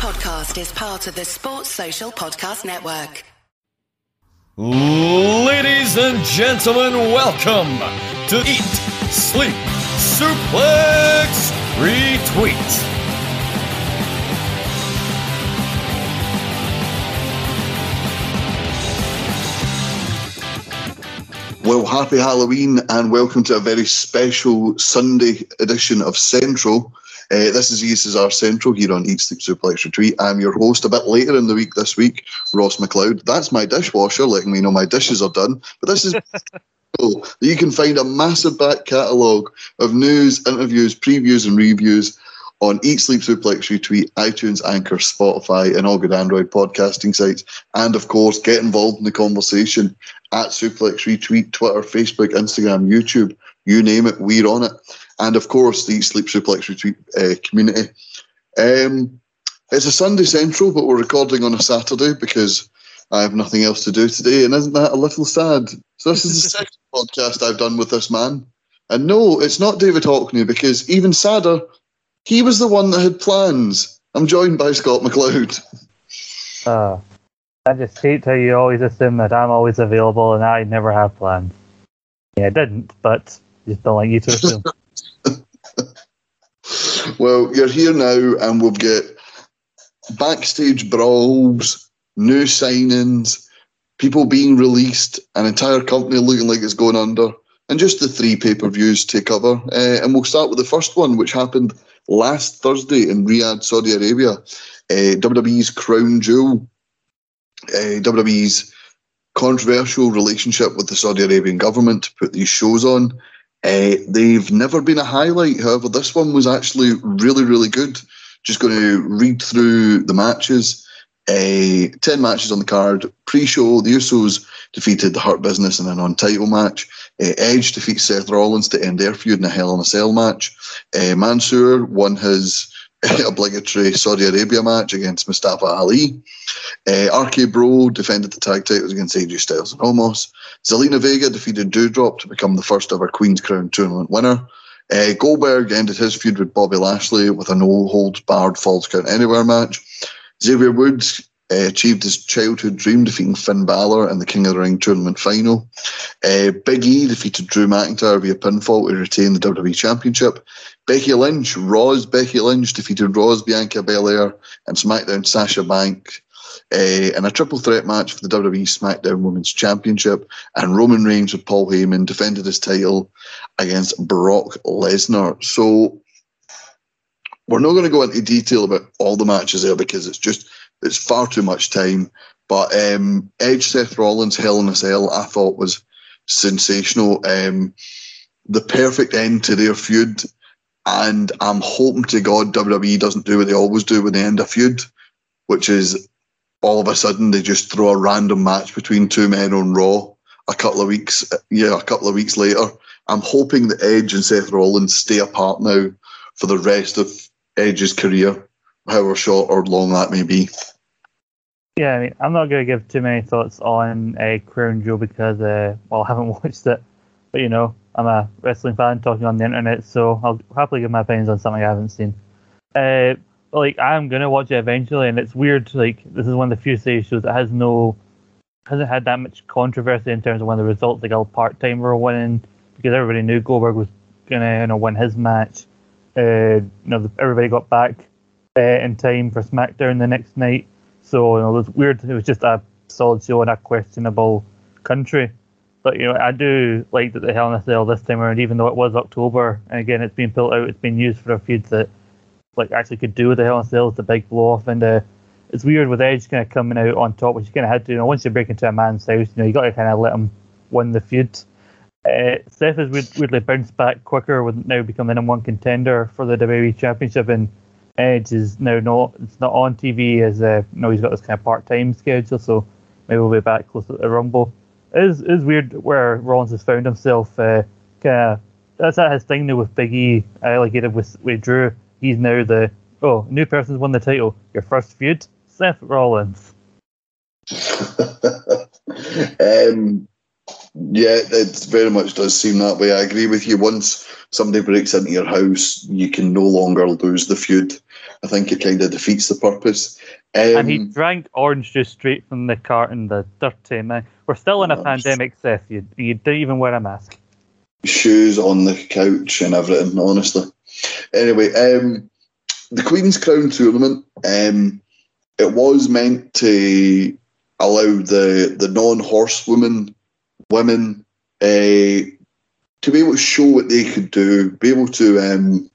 podcast is part of the Sports Social Podcast Network. Ladies and gentlemen, welcome to Eat, Sleep, Suplex, Retweet. Well, happy Halloween and welcome to a very special Sunday edition of Central. Uh, this is ESSR Central here on Eat Sleep Suplex Retweet. I'm your host a bit later in the week this week, Ross McLeod. That's my dishwasher letting me know my dishes are done. But this is cool. You can find a massive back catalogue of news, interviews, previews, and reviews on Eat Sleep Suplex Retweet, iTunes, Anchor, Spotify, and all good Android podcasting sites. And of course, get involved in the conversation at Suplex Retweet, Twitter, Facebook, Instagram, YouTube, you name it, we're on it. And of course, the Sleep Suplex Retweet uh, community. Um, it's a Sunday Central, but we're recording on a Saturday because I have nothing else to do today. And isn't that a little sad? So, this is the second podcast I've done with this man. And no, it's not David Hockney because even sadder, he was the one that had plans. I'm joined by Scott McLeod. Uh, I just hate how you always assume that I'm always available and I never have plans. Yeah, I didn't, but just don't like you to well, you're here now, and we'll get backstage brawls, new signings, people being released, an entire company looking like it's going under, and just the three pay per views to cover. Uh, and we'll start with the first one, which happened last Thursday in Riyadh, Saudi Arabia. Uh, WWE's Crown Jewel, uh, WWE's controversial relationship with the Saudi Arabian government to put these shows on. Uh, they've never been a highlight. However, this one was actually really, really good. Just going to read through the matches. Uh, 10 matches on the card. Pre show, the Usos defeated the Hurt Business in a non title match. Uh, Edge defeats Seth Rollins to end their feud in a Hell in a Cell match. Uh, Mansoor won his obligatory Saudi Arabia match against Mustafa Ali. Uh, RK Bro defended the tag titles against AJ Styles and Omos. Zelina Vega defeated Doudrop to become the first ever Queen's Crown tournament winner. Uh, Goldberg ended his feud with Bobby Lashley with a no holds barred falls count anywhere match. Xavier Woods uh, achieved his childhood dream, defeating Finn Balor in the King of the Ring tournament final. Uh, Big E defeated Drew McIntyre via pinfall to retain the WWE Championship. Becky Lynch, Raw's Becky Lynch defeated Raw's Bianca Belair and SmackDown Sasha Banks uh, in a triple threat match for the WWE SmackDown Women's Championship. And Roman Reigns with Paul Heyman defended his title against Brock Lesnar. So we're not going to go into detail about all the matches there because it's just it's far too much time. But um, Edge Seth Rollins Hell in a Cell I thought was sensational. Um, the perfect end to their feud. And I'm hoping to God WWE doesn't do what they always do when they end a feud, which is all of a sudden they just throw a random match between two men on Raw a couple of weeks, yeah, a couple of weeks later. I'm hoping that Edge and Seth Rollins stay apart now for the rest of Edge's career, however short or long that may be. Yeah, I mean, I'm not going to give too many thoughts on uh, Crown Jewel because, uh, well, I haven't watched it. But, you know, I'm a wrestling fan talking on the internet, so I'll happily give my opinions on something I haven't seen. Uh, like, I'm going to watch it eventually, and it's weird. Like, this is one of the few series shows that has no, hasn't had that much controversy in terms of when the results, like, all part time were winning, because everybody knew Goldberg was going to, you know, win his match. Uh, you know, everybody got back uh, in time for SmackDown the next night. So you know, it was weird. It was just a solid show in a questionable country. But you know, I do like that the Hell in a Cell this time around, even though it was October, and again, it's been built out. It's been used for a feud that like actually could do with the Hell in a Cell. It's a big blow off, and uh, it's weird with Edge kind of coming out on top, which you kind of had to. You know, once you break into a man's house, you know, you got to kind of let him win the feud. Uh, Seth has weird, weirdly bounced back quicker with now becoming the one contender for the WWE Championship, and Edge is now not it's not on TV as uh, he's got this kind of part time schedule, so maybe we'll be back close to the Rumble. It is is weird where Rollins has found himself. Uh, kind of that's not his thing now with Big E. It with with Drew. He's now the oh new person's won the title. Your first feud, Seth Rollins. um, Yeah, it very much does seem that way. I agree with you. Once somebody breaks into your house, you can no longer lose the feud. I think it kind of defeats the purpose. Um, and he drank orange juice straight from the carton, the dirty man. We're still in a pandemic, Seth. You, you don't even wear a mask. shoes on the couch and everything, honestly. Anyway, um, the Queen's Crown tournament, um, it was meant to allow the, the non horsewomen women uh, to be able to show what they could do, be able to um,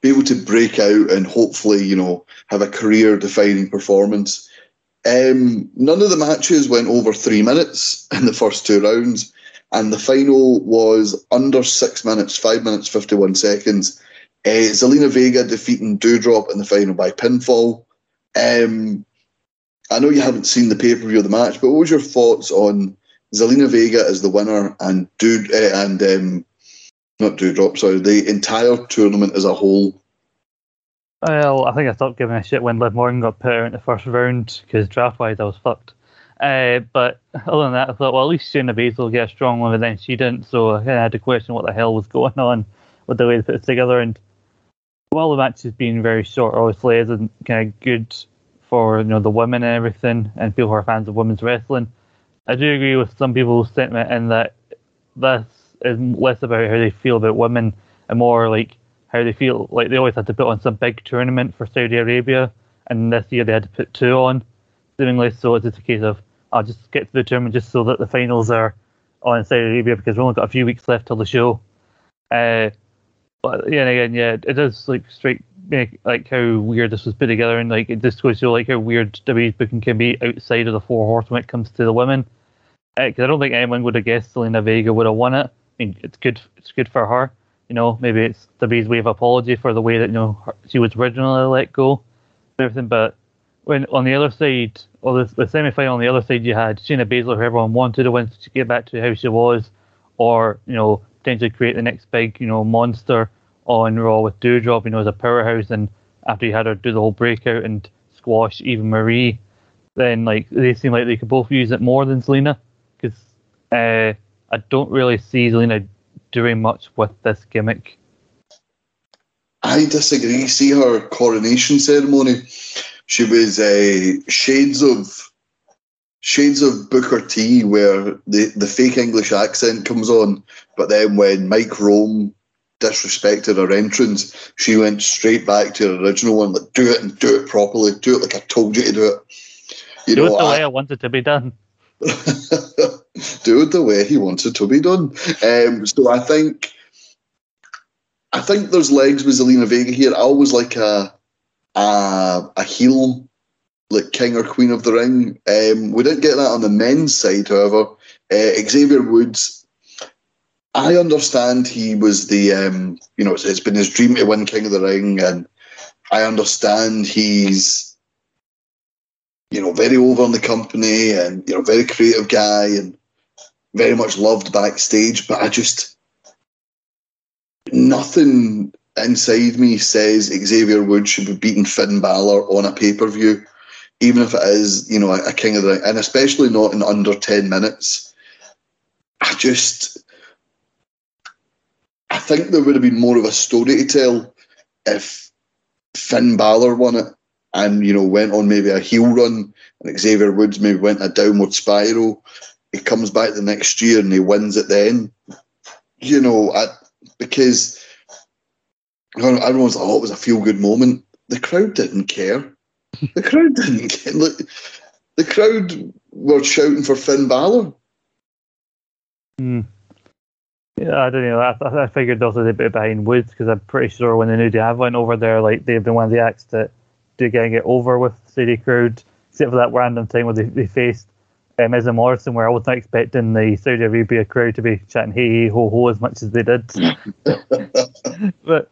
be able to break out and hopefully, you know, have a career defining performance. Um, none of the matches went over three minutes in the first two rounds and the final was under six minutes, five minutes, 51 seconds. Uh, Zelina Vega defeating Doudrop in the final by pinfall. Um, I know you haven't seen the pay per view of the match, but what was your thoughts on Zelina Vega as the winner and Dude uh, and um, not Doudrop, sorry, the entire tournament as a whole? Well, I think I stopped giving a shit when Liv Morgan got put in the first round because draft wise I was fucked. Uh, but other than that, I thought, well, at least Shayna Baszler will get a strong one, but then she didn't, so I had to question what the hell was going on with the way they put it together. And while the match has been very short, obviously, isn't kind of good for you know the women and everything, and people who are fans of women's wrestling. I do agree with some people's sentiment in that this is less about how they feel about women and more like how they feel like they always had to put on some big tournament for Saudi Arabia, and this year they had to put two on, seemingly. So it's just a case of I'll just get to the tournament just so that the finals are on Saudi Arabia because we've only got a few weeks left till the show. Uh, but yeah, and again, yeah, it does like straight make like how weird this was put together, and like it just goes to like how weird WWE's booking can be outside of the four horsemen when it comes to the women. Uh, because I don't think anyone would have guessed Zelina Vega would have won it. I mean, it's good, it's good for her. You know, maybe it's WWE's way of apology for the way that you know her, she was originally let go, and everything. But when on the other side, or the, the semi final on the other side, you had Shayna Baszler, who everyone wanted to win to get back to how she was, or you know potentially create the next big you know monster on Raw with Doudrop, you know, as a powerhouse. And after you had her do the whole breakout and squash Eva Marie, then like they seem like they could both use it more than Zelina, because uh, I don't really see Zelina doing much with this gimmick. I disagree. See her coronation ceremony. She was uh, shades of shades of Booker T, where the, the fake English accent comes on, but then when Mike Rome disrespected her entrance, she went straight back to her original one. Like, do it and do it properly. Do it like I told you to do it. You Do know, it the I- way I want it to be done. do it the way he wanted to be done. Um, so I think I think there's legs with Zelina Vega here. I always like a a, a heel like king or queen of the ring. Um, we didn't get that on the men's side, however. Uh, Xavier Woods, I understand he was the um, you know it's, it's been his dream to win King of the Ring, and I understand he's you know, very over in the company and, you know, very creative guy and very much loved backstage. But I just, nothing inside me says Xavier Woods should be beating Finn Balor on a pay per view, even if it is, you know, a, a King of the Ring, and especially not in under 10 minutes. I just, I think there would have been more of a story to tell if Finn Balor won it and you know went on maybe a heel run, and Xavier Woods maybe went a downward spiral. He comes back the next year and he wins it then. You know, I, because everyone's like, "Oh, it was a feel good moment." The crowd didn't care. The crowd didn't care. The crowd were shouting for Finn Balor. Hmm. Yeah, I don't know. I, I figured also they'd be behind Woods because I'm pretty sure when the New Day went over there, like they've been one of the acts that do getting it over with the city crowd, except for that random time where they, they faced uh, Miz and Morrison, where I was not expecting the Saudi Arabia crowd to be chanting hey, hey ho ho as much as they did. but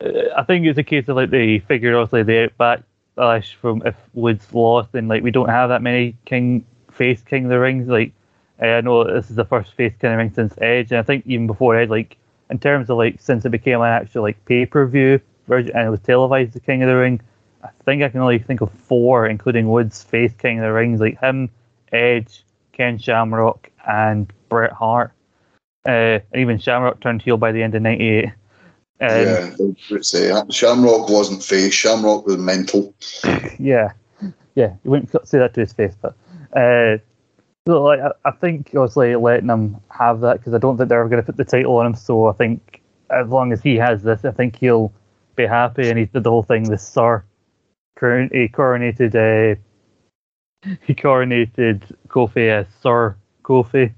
uh, I think it's a case of like they figured obviously the backlash from if Woods lost, and like we don't have that many King face King of the Rings. Like uh, I know this is the first face King of the Ring since Edge, and I think even before Edge, like in terms of like since it became an actual like pay per view version and it was televised, the King of the Ring. I think I can only think of four, including Woods face King of the Rings, like him, Edge, Ken Shamrock and Bret Hart. Uh, and even Shamrock turned heel by the end of '98. Um, yeah, say Shamrock wasn't face. Shamrock was mental. yeah, yeah, you wouldn't say that to his face, but uh, so I, I think obviously letting him have that because I don't think they're going to put the title on him. So I think as long as he has this, I think he'll be happy. And he did the whole thing. This Sir, he coronated, uh, he coronated Kofi as Sir Kofi.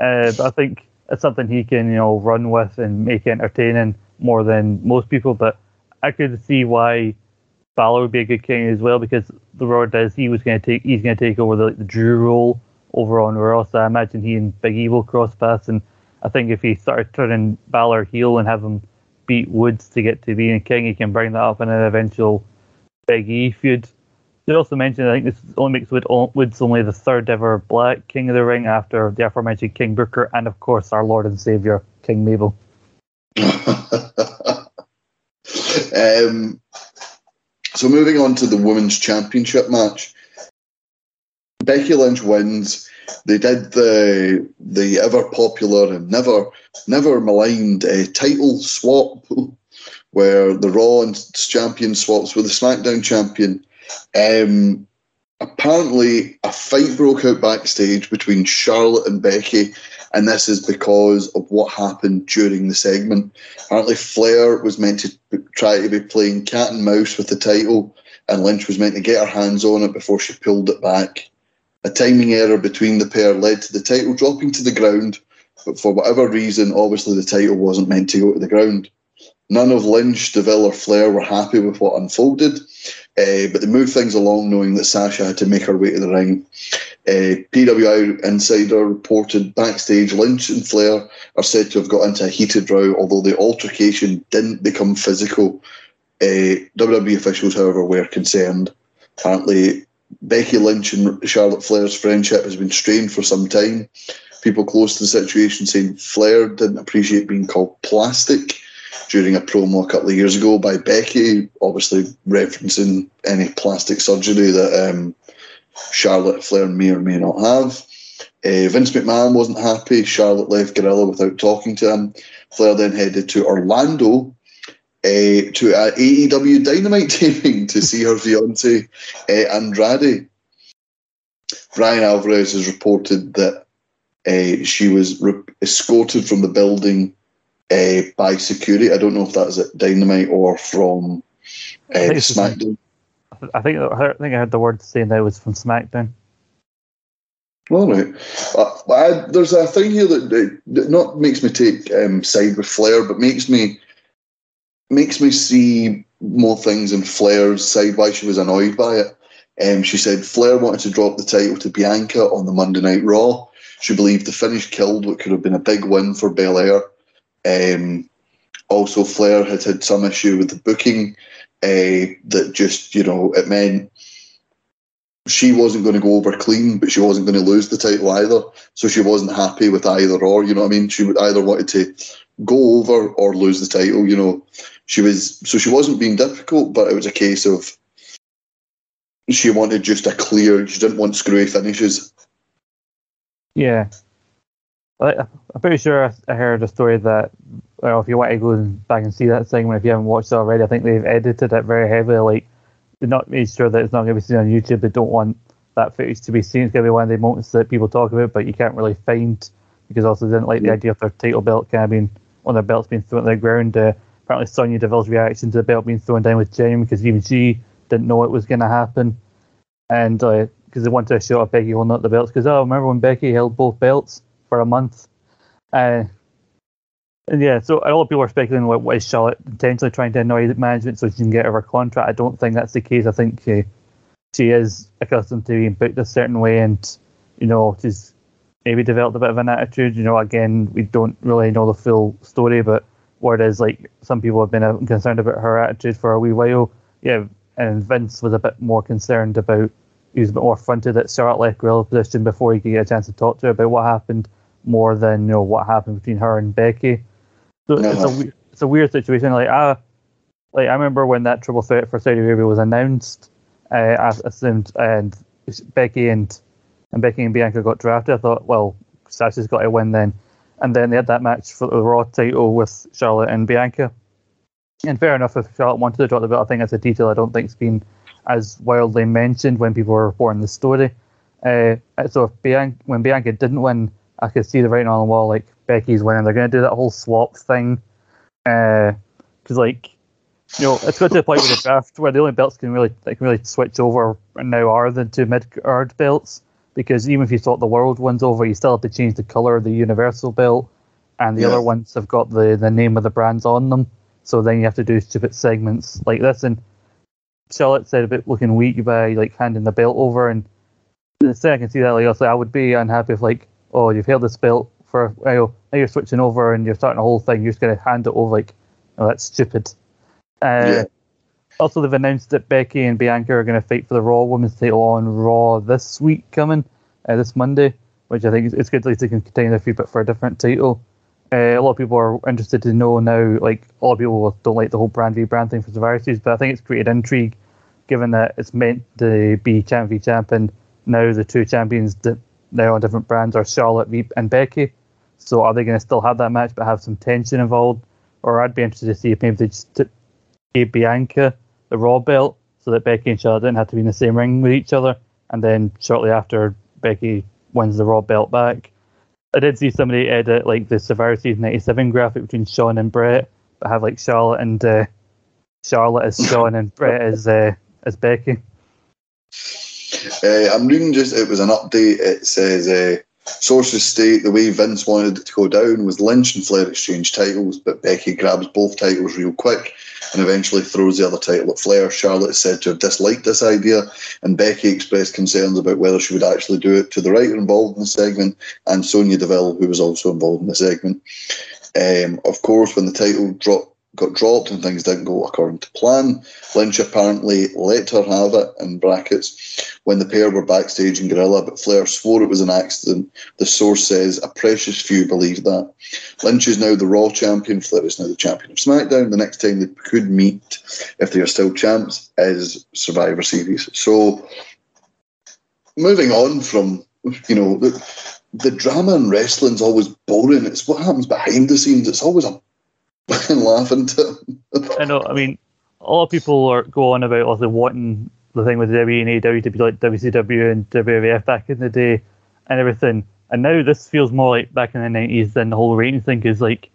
Uh, but I think it's something he can you know run with and make entertaining more than most people. But I could see why Balor would be a good king as well because the word is he was going to take he's going to take over the, the Drew role over on Raw. So I imagine he and Big E will cross paths, and I think if he started turning Balor heel and have him beat Woods to get to being king, he can bring that up in an eventual Big E feud. They also mentioned I think this only makes Woods only the third ever Black King of the Ring after the aforementioned King Booker and of course our Lord and Savior King Mabel. um, so moving on to the women's championship match, Becky Lynch wins. They did the the ever popular and never never maligned uh, title swap, where the Raw champion swaps with the SmackDown champion. Um, apparently, a fight broke out backstage between Charlotte and Becky, and this is because of what happened during the segment. Apparently, Flair was meant to try to be playing cat and mouse with the title, and Lynch was meant to get her hands on it before she pulled it back. A timing error between the pair led to the title dropping to the ground, but for whatever reason, obviously the title wasn't meant to go to the ground. None of Lynch, DeVille, or Flair were happy with what unfolded, uh, but they moved things along knowing that Sasha had to make her way to the ring. Uh, PWInsider reported backstage Lynch and Flair are said to have got into a heated row, although the altercation didn't become physical. Uh, WWE officials, however, were concerned. Apparently, Becky Lynch and Charlotte Flair's friendship has been strained for some time. People close to the situation saying Flair didn't appreciate being called plastic during a promo a couple of years ago by Becky, obviously referencing any plastic surgery that um, Charlotte Flair may or may not have. Uh, Vince McMahon wasn't happy. Charlotte left Gorilla without talking to him. Flair then headed to Orlando uh, to uh, AEW Dynamite taping to see her fiance uh, Andrade. Bryan Alvarez has reported that uh, she was re- escorted from the building uh, by security. I don't know if that's at Dynamite or from uh, SmackDown. I think I think I heard the word saying that it was from SmackDown. All right. Uh, I, there's a thing here that, that not makes me take um, side with Flair, but makes me makes me see more things in Flair's side why she was annoyed by it. Um, she said Flair wanted to drop the title to Bianca on the Monday Night Raw. She believed the finish killed what could have been a big win for Belair. Um, also, Flair had had some issue with the booking uh, that just, you know, it meant she wasn't going to go over clean, but she wasn't going to lose the title either. So she wasn't happy with either or, you know what I mean? She would either wanted to go over or lose the title, you know she was so she wasn't being difficult, but it was a case of she wanted just a clear. She didn't want screwy finishes. Yeah, I'm pretty sure I heard a story that well, if you want to go back and see that segment, if you haven't watched it already, I think they've edited it very heavily. Like they're not made sure that it's not going to be seen on YouTube. They don't want that footage to be seen. It's going to be one of the moments that people talk about, but you can't really find because also they didn't like the idea of their title belt kind of being on their belts being thrown on the ground. Uh, apparently Sonya Deville's reaction to the belt being thrown down with Jamie because even she didn't know it was going to happen, and because uh, they wanted to show up Becky holding up the belts. Because oh, remember when Becky held both belts for a month? Uh, and yeah, so a lot of people are speculating like, what is Charlotte intentionally trying to annoy the management so she can get her contract? I don't think that's the case. I think uh, she is accustomed to being booked a certain way, and you know she's maybe developed a bit of an attitude. You know, again, we don't really know the full story, but Whereas, like some people have been uh, concerned about her attitude for a wee while. Yeah, and Vince was a bit more concerned about. He was a bit more fronted at Charlotte left Gorilla position before he could get a chance to talk to her about what happened, more than you know what happened between her and Becky. So it's a it's a weird situation. Like I, like I remember when that triple threat for Saudi Arabia was announced. Uh, I assumed and Becky and and Becky and Bianca got drafted, I thought, well, Sasha's got to win then. And then they had that match for the Raw title with Charlotte and Bianca. And fair enough, if Charlotte wanted to drop the belt, I think that's a detail I don't think it's been as wildly mentioned when people were reporting the story. Uh, so if Bianca, when Bianca didn't win, I could see the writing on the wall, like Becky's winning. They're going to do that whole swap thing, because uh, like you know it's got to the point with the draft where the only belts can really they can really switch over and now are the two mid card belts. Because even if you thought the world one's over, you still have to change the color of the universal belt, and the yeah. other ones have got the the name of the brands on them. So then you have to do stupid segments like this. And Charlotte said about looking weak by like handing the belt over, and the thing I can see that like also I would be unhappy if like oh you've held this belt for you know, now you're switching over and you're starting a whole thing you're just gonna hand it over like oh that's stupid. Uh, yeah. Also, they've announced that Becky and Bianca are going to fight for the Raw Women's title on Raw this week coming, uh, this Monday, which I think is, it's good they can contain their but for a different title. Uh, a lot of people are interested to know now, like, a lot of people don't like the whole brand v brand thing for Survivor Series, but I think it's created intrigue given that it's meant to be champ v champ, and now the two champions that now on different brands are Charlotte and Becky. So are they going to still have that match but have some tension involved? Or I'd be interested to see if maybe they just gave Bianca the Raw belt so that Becky and Charlotte didn't have to be in the same ring with each other, and then shortly after Becky wins the Raw belt back. I did see somebody edit like the Survivor Series '97 graphic between Shawn and Bret, but have like Charlotte and uh, Charlotte as Shawn and Bret as uh, as Becky. Uh, I'm reading just it was an update. It says uh, sources state the way Vince wanted it to go down was Lynch and Flair exchange titles, but Becky grabs both titles real quick and eventually throws the other title at Flair. Charlotte is said to have disliked this idea, and Becky expressed concerns about whether she would actually do it to the writer involved in the segment and Sonya Deville, who was also involved in the segment. Um, of course, when the title dropped got dropped and things didn't go according to plan. Lynch apparently let her have it, in brackets, when the pair were backstage in Gorilla, but Flair swore it was an accident. The source says a precious few believe that. Lynch is now the Raw champion, Flair is now the champion of SmackDown. The next time they could meet, if they are still champs, is Survivor Series. So, moving on from, you know, the, the drama in wrestling's always boring. It's what happens behind the scenes. It's always a laughing to I know. I mean, a lot of people are go on about also wanting the thing with WWE and AEW to be like WCW and WWF back in the day and everything. And now this feels more like back in the nineties than the whole ratings thing. Is like,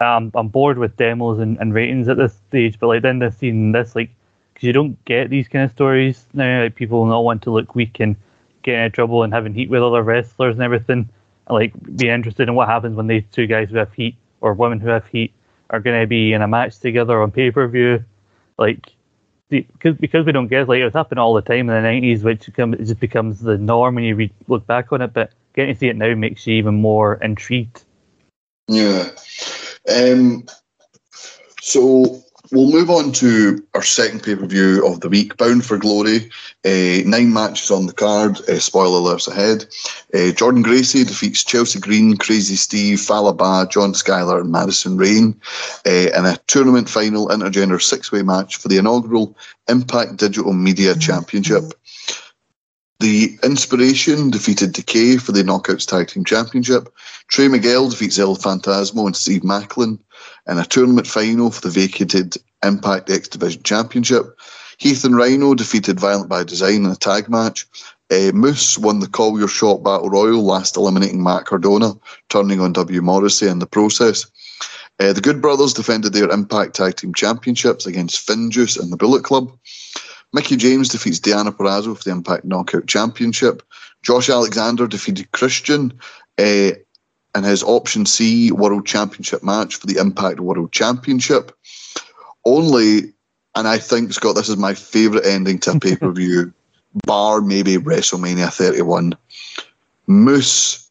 um, I'm bored with demos and, and ratings at this stage. But like then they've seen this like because you don't get these kind of stories now. Like people not want to look weak and get in trouble and having heat with other wrestlers and everything. And like be interested in what happens when these two guys who have heat or women who have heat are going to be in a match together on pay per view. Like, because because we don't get like it's happened all the time in the nineties, which it just becomes the norm when you read, look back on it. But getting to see it now makes you even more intrigued. Yeah. Um. So We'll move on to our second pay per view of the week, Bound for Glory. Uh, nine matches on the card. Uh, spoiler alerts ahead. Uh, Jordynne Gracie defeats Chelsea Green, Crazy Steve, Fallah Bahh, John Skyler, and Madison Rayne in a tournament final intergender six way match for the inaugural Impact Digital Media Championship. The Inspiration defeated Decay for the Knockouts Tag Team Championship. Trey Miguel defeats El Phantasmo and Steve Maclin in a tournament final for the vacated Impact X Division Championship. Heath and Rhino defeated Violent by Design in a tag match. Uh, Moose won the Call Your Shot Battle Royal, last eliminating Matt Cardona, turning on W. Morrissey in the process. Uh, the Good Brothers defended their Impact Tag Team Championships against Finjuice and the Bullet Club. Mickie James defeats Deonna Purrazzo for the Impact Knockout Championship. Josh Alexander defeated Christian uh, in his Option C World Championship match for the Impact World Championship. Only, and I think, Scott, this is my favourite ending to a pay per view, bar maybe WrestleMania 31. Moose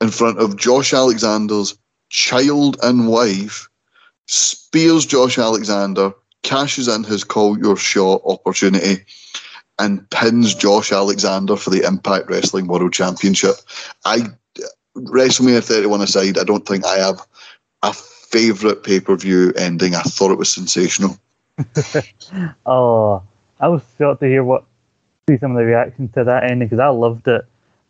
in front of Josh Alexander's child and wife spears Josh Alexander cashes in his call your shot opportunity and pins Josh Alexander for the Impact Wrestling World Championship. I WrestleMania 31 aside, I don't think I have a favourite pay per view ending. I thought it was sensational. oh, I was shocked to hear what see some of the reactions to that ending because I loved it.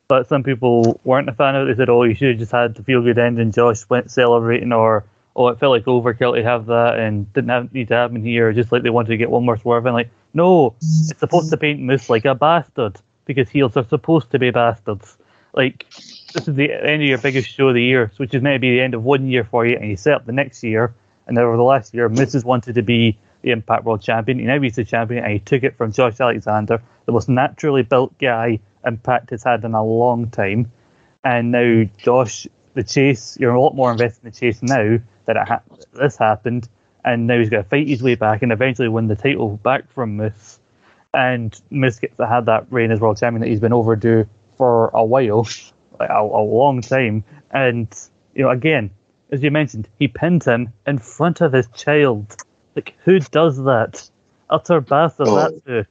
But some people weren't a fan of it. They said, "Oh, you should have just had the feel good ending." Josh went celebrating, or "Oh, it felt like overkill to have that and didn't have, need to happen here." Just like they wanted to get one more swerve in. Like, no, it's supposed to paint Moose like a bastard because heels are supposed to be bastards. Like, this is the end of your biggest show of the year, which is meant to be the end of one year for you, and you set up the next year. And over the last year, has wanted to be the Impact World Champion. He now he's the champion, and he took it from Josh Alexander, the most naturally built guy Impact has had in a long time. And now Josh, the chase, you're a lot more invested in the chase now that it ha- this happened, and now he's got to fight his way back and eventually win the title back from Moose. And Moose gets to have that reign as world champion that he's been overdue for a while, like a, a long time. And you know, again, as you mentioned, he pinned him in front of his child. Like, who does that? Utter bastard, Oh. that too.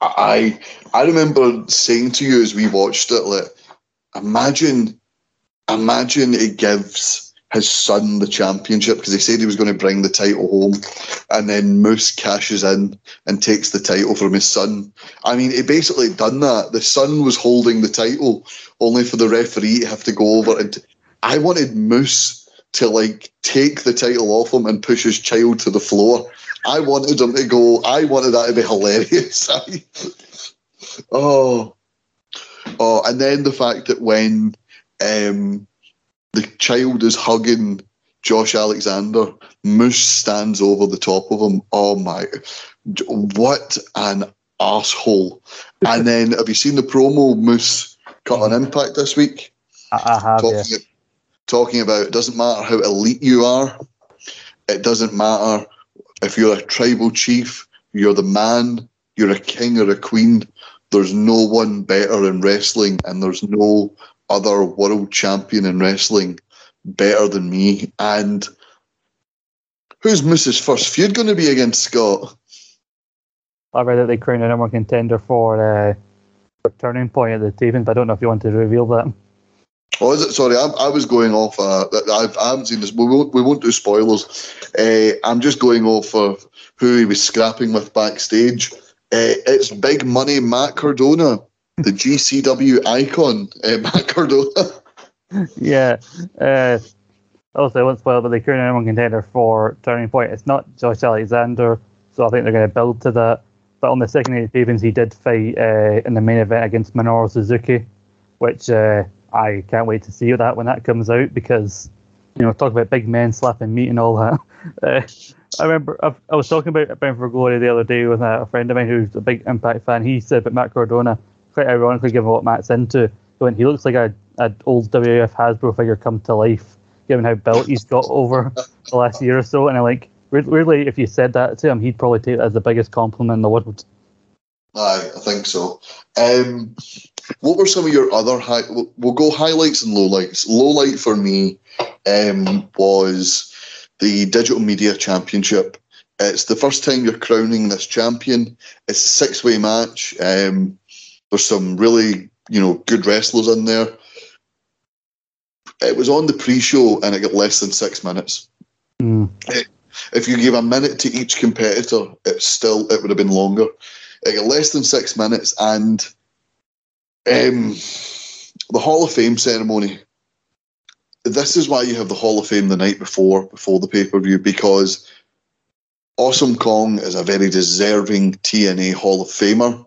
I I remember saying to you as we watched it, like, imagine, imagine it gives his son the championship because he said he was going to bring the title home, and then Moose cashes in and takes the title from his son. I mean, he basically done that. The son was holding the title, only for the referee to have to go over and. I wanted Moose to like take the title off him and push his child to the floor. I wanted him to go. I wanted that to be hilarious. oh, oh, and then the fact that when um, the child is hugging Josh Alexander, Moose stands over the top of him. Oh my, what an asshole! and then have you seen the promo Moose cut on Impact this week? I, I have, yeah. talking, talking about it doesn't matter how elite you are, it doesn't matter if you're a tribal chief, you're the man, you're a king or a queen. There's no one better in wrestling, and there's no other world champion in wrestling better than me. And who's Moose's first feud going to be against Scott? I read that they crowned a number contender for uh, for Turning Point at the taping, but I don't know if you want to reveal that. Oh, is it? Sorry, I, I was going off. Uh, I've, I haven't seen this. We won't. We won't do spoilers. Uh, I'm just going off of who he was scrapping with backstage. Uh, it's big money Matt Cardona, the GCW icon, uh, Matt Cardona. yeah. Uh, also, won't spoil, but crowned a number one contender for Turning Point. It's not Josh Alexander, so I think they're going to build to that. But on the second night of tapings, he did fight uh, in the main event against Minoru Suzuki, which uh, I can't wait to see that when that comes out because, you know, talk about big men slapping meat and all that. Uh, I remember I, I was talking about Bound for Glory the other day with a friend of mine who's a big Impact fan. He said about Matt Cardona, quite ironically given what Matt's into, going he looks like a an old WWF Hasbro figure come to life, given how built he's got over the last year or so. And I like weirdly, if you said that to him, he'd probably take it as the biggest compliment in the world. Aye, I think so. Um, what were some of your other high? We'll, we'll go highlights and lowlights. Low light for me um, was the Digital Media Championship. It's the first time you're crowning this champion. It's a six way match. Um, there's some really you know good wrestlers in there. It was on the pre-show and it got less than six minutes. Mm. If you gave a minute to each competitor, it still it would have been longer. It got less than six minutes, and um, the Hall of Fame ceremony. This is why you have the Hall of Fame the night before, before the pay per view, because Awesome Kong is a very deserving TNA Hall of Famer.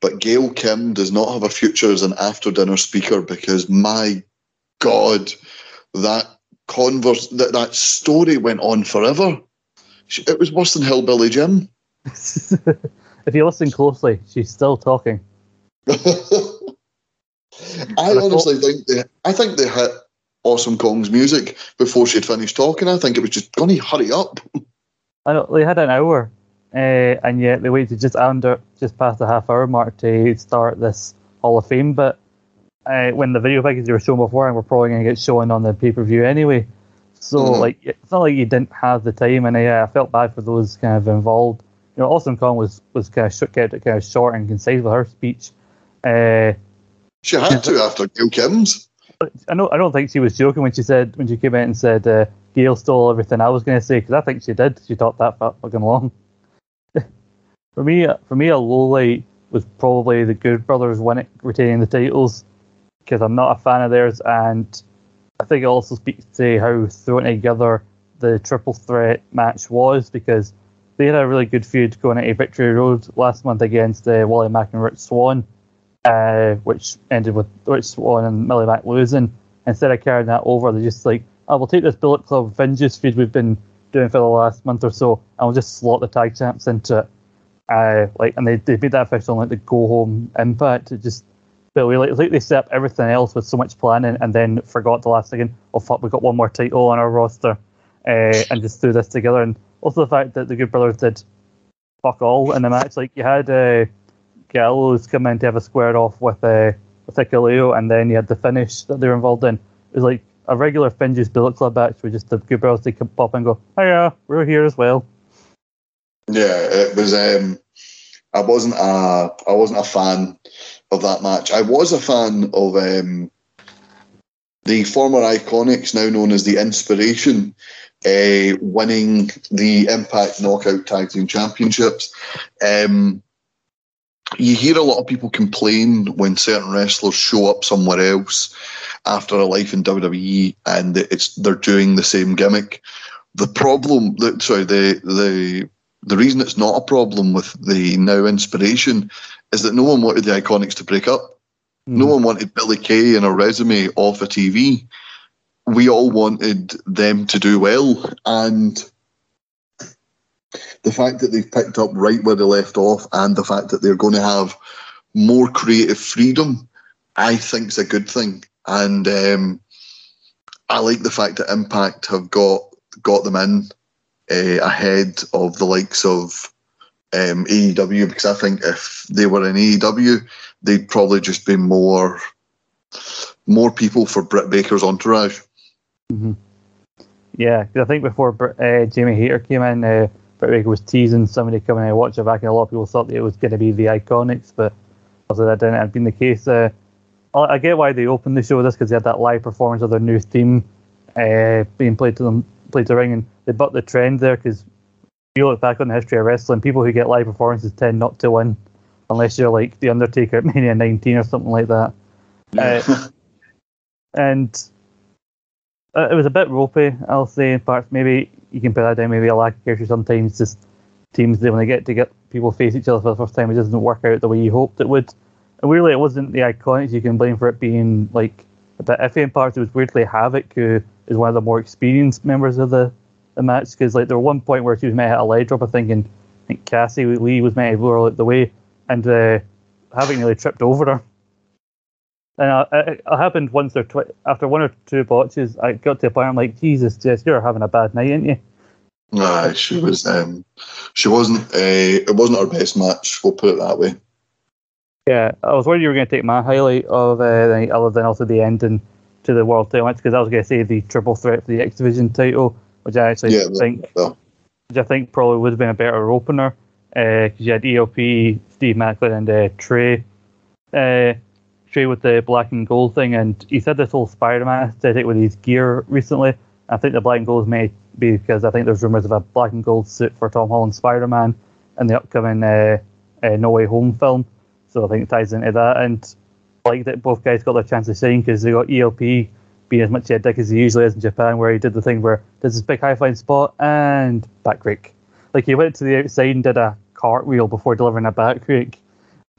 But Gail Kim does not have a future as an after dinner speaker because my God, that converse that, that story went on forever. It was worse than Hillbilly Jim. if you listen closely, she's still talking. I honestly think they, I think they hit Awesome Kong's music before she'd finished talking. I think it was just to hurry up. I know they had an hour, uh, and yet they waited just under, just past the half hour mark to start this Hall of Fame. But uh, when the video packages were shown before, and we're probably going to get shown on the pay per view anyway. So Mhm. like, it's not like you didn't have the time, and uh, yeah, I felt bad for those kind of involved. You know, Awesome Kong was was kind of sh- kept it kind of short and concise with her speech. Uh, She had to after Gail Kim's. I know I don't think she was joking when she said when she came out and said uh, Gail stole everything I was going to say because I think she did. She talked that fu- fucking long. For me, for me, a low light was probably the Good Brothers winning, retaining the titles because I'm not a fan of theirs, and I think it also speaks to how thrown together the triple threat match was because they had a really good feud going into Victory Road last month against uh, Willie Mack and Rich Swann, uh, which ended with Rich Swann and Willie Mack losing. Instead of carrying that over, they just like, oh, we'll take this Bullet Club Vengeance feud we've been doing for the last month or so, and we'll just slot the tag champs into it. Uh, like, and they, they made that official on like the go home impact. It just but we like, like they set up everything else with so much planning and then forgot the last second, oh fuck, we got one more title on our roster, uh, and just threw this together. And also the fact that the Good Brothers did fuck all in the match. Like you had uh, Gallows come in to have a square off with uh, with Hikuleo, and then you had the finish that they were involved in. It was like a regular Finjuice Bullet Club match where just the Good Brothers they pop and go, yeah, we're here as well. Yeah, it was. Um, I wasn't a I wasn't a fan of that match. I was a fan of um, the former Iconics, now known as the Inspiration, uh, winning the Impact Knockout Tag Team Championships. Um, you hear a lot of people complain when certain wrestlers show up somewhere else after a life in WWE and it's they're doing the same gimmick. The problem, sorry, the the the reason it's not a problem with the now inspiration is that no one wanted the Iconics to break up. Mm. No one wanted Billie Kay and a resume off a TV. We all wanted them to do well, and the fact that they've picked up right where they left off, and the fact that they're going to have more creative freedom, I think is a good thing. And um, I like the fact that Impact have got got them in uh, ahead of the likes of um, AEW because I think if they were in AEW, they'd probably just be more more people for Britt Baker's entourage. Mm-hmm. Yeah, I think before uh, Jamie Hayter came in, uh, Britt Baker was teasing somebody coming and watch it back, and a lot of people thought that it was going to be the Iconics, but also that didn't have been the case. Uh, I get why they opened the show with this because they had that live performance of their new theme uh, being played to them, played to ring, and they bucked the trend there because you look back on the history of wrestling, people who get live performances tend not to win unless you're like The Undertaker at Mania 19 or something like that. Yeah. Uh, and uh, it was a bit ropey, I'll say, in parts. Maybe you can put that down, maybe a lack of chemistry sometimes. Just teams, they, when they get to get people face each other for the first time, it doesn't work out the way you hoped it would. And really, it wasn't the Iconics you can blame for it being like a bit iffy in parts. It was weirdly Havok, who is one of the more experienced members of the the match because like there was one point where she was to hit a leg drop. I think and I think Cassie Lee was to blow her out the way, and uh, having nearly tripped over her. And uh, it, it, happened once or twice after one or two botches. I got to a point I'm like, Jesus, Jess, you're having a bad night, ain't you? Nah, she was. Um, she wasn't. Uh, it wasn't her best match. We'll put it that way. Yeah, I was worried you were going to take my highlight of uh, the night, other than also the ending to the world title match because I was going to say the triple threat for the X Division title which I actually yeah, think, which I think probably would have been a better opener because uh, you had ELP, Steve Maclin, and uh, Trey. Uh, Trey with the black and gold thing, and he said this whole Spider-Man aesthetic with his gear recently. I think the black and gold may be because I think there's rumors of a black and gold suit for Tom Holland Spider-Man in the upcoming uh, uh, No Way Home film. So I think it ties into that, and I like that both guys got their chance to shine because they got ELP being as much a dick as he usually is in Japan, where he did the thing where there's this big high flying spot and back rake. Like he went to the outside and did a cartwheel before delivering a back rake.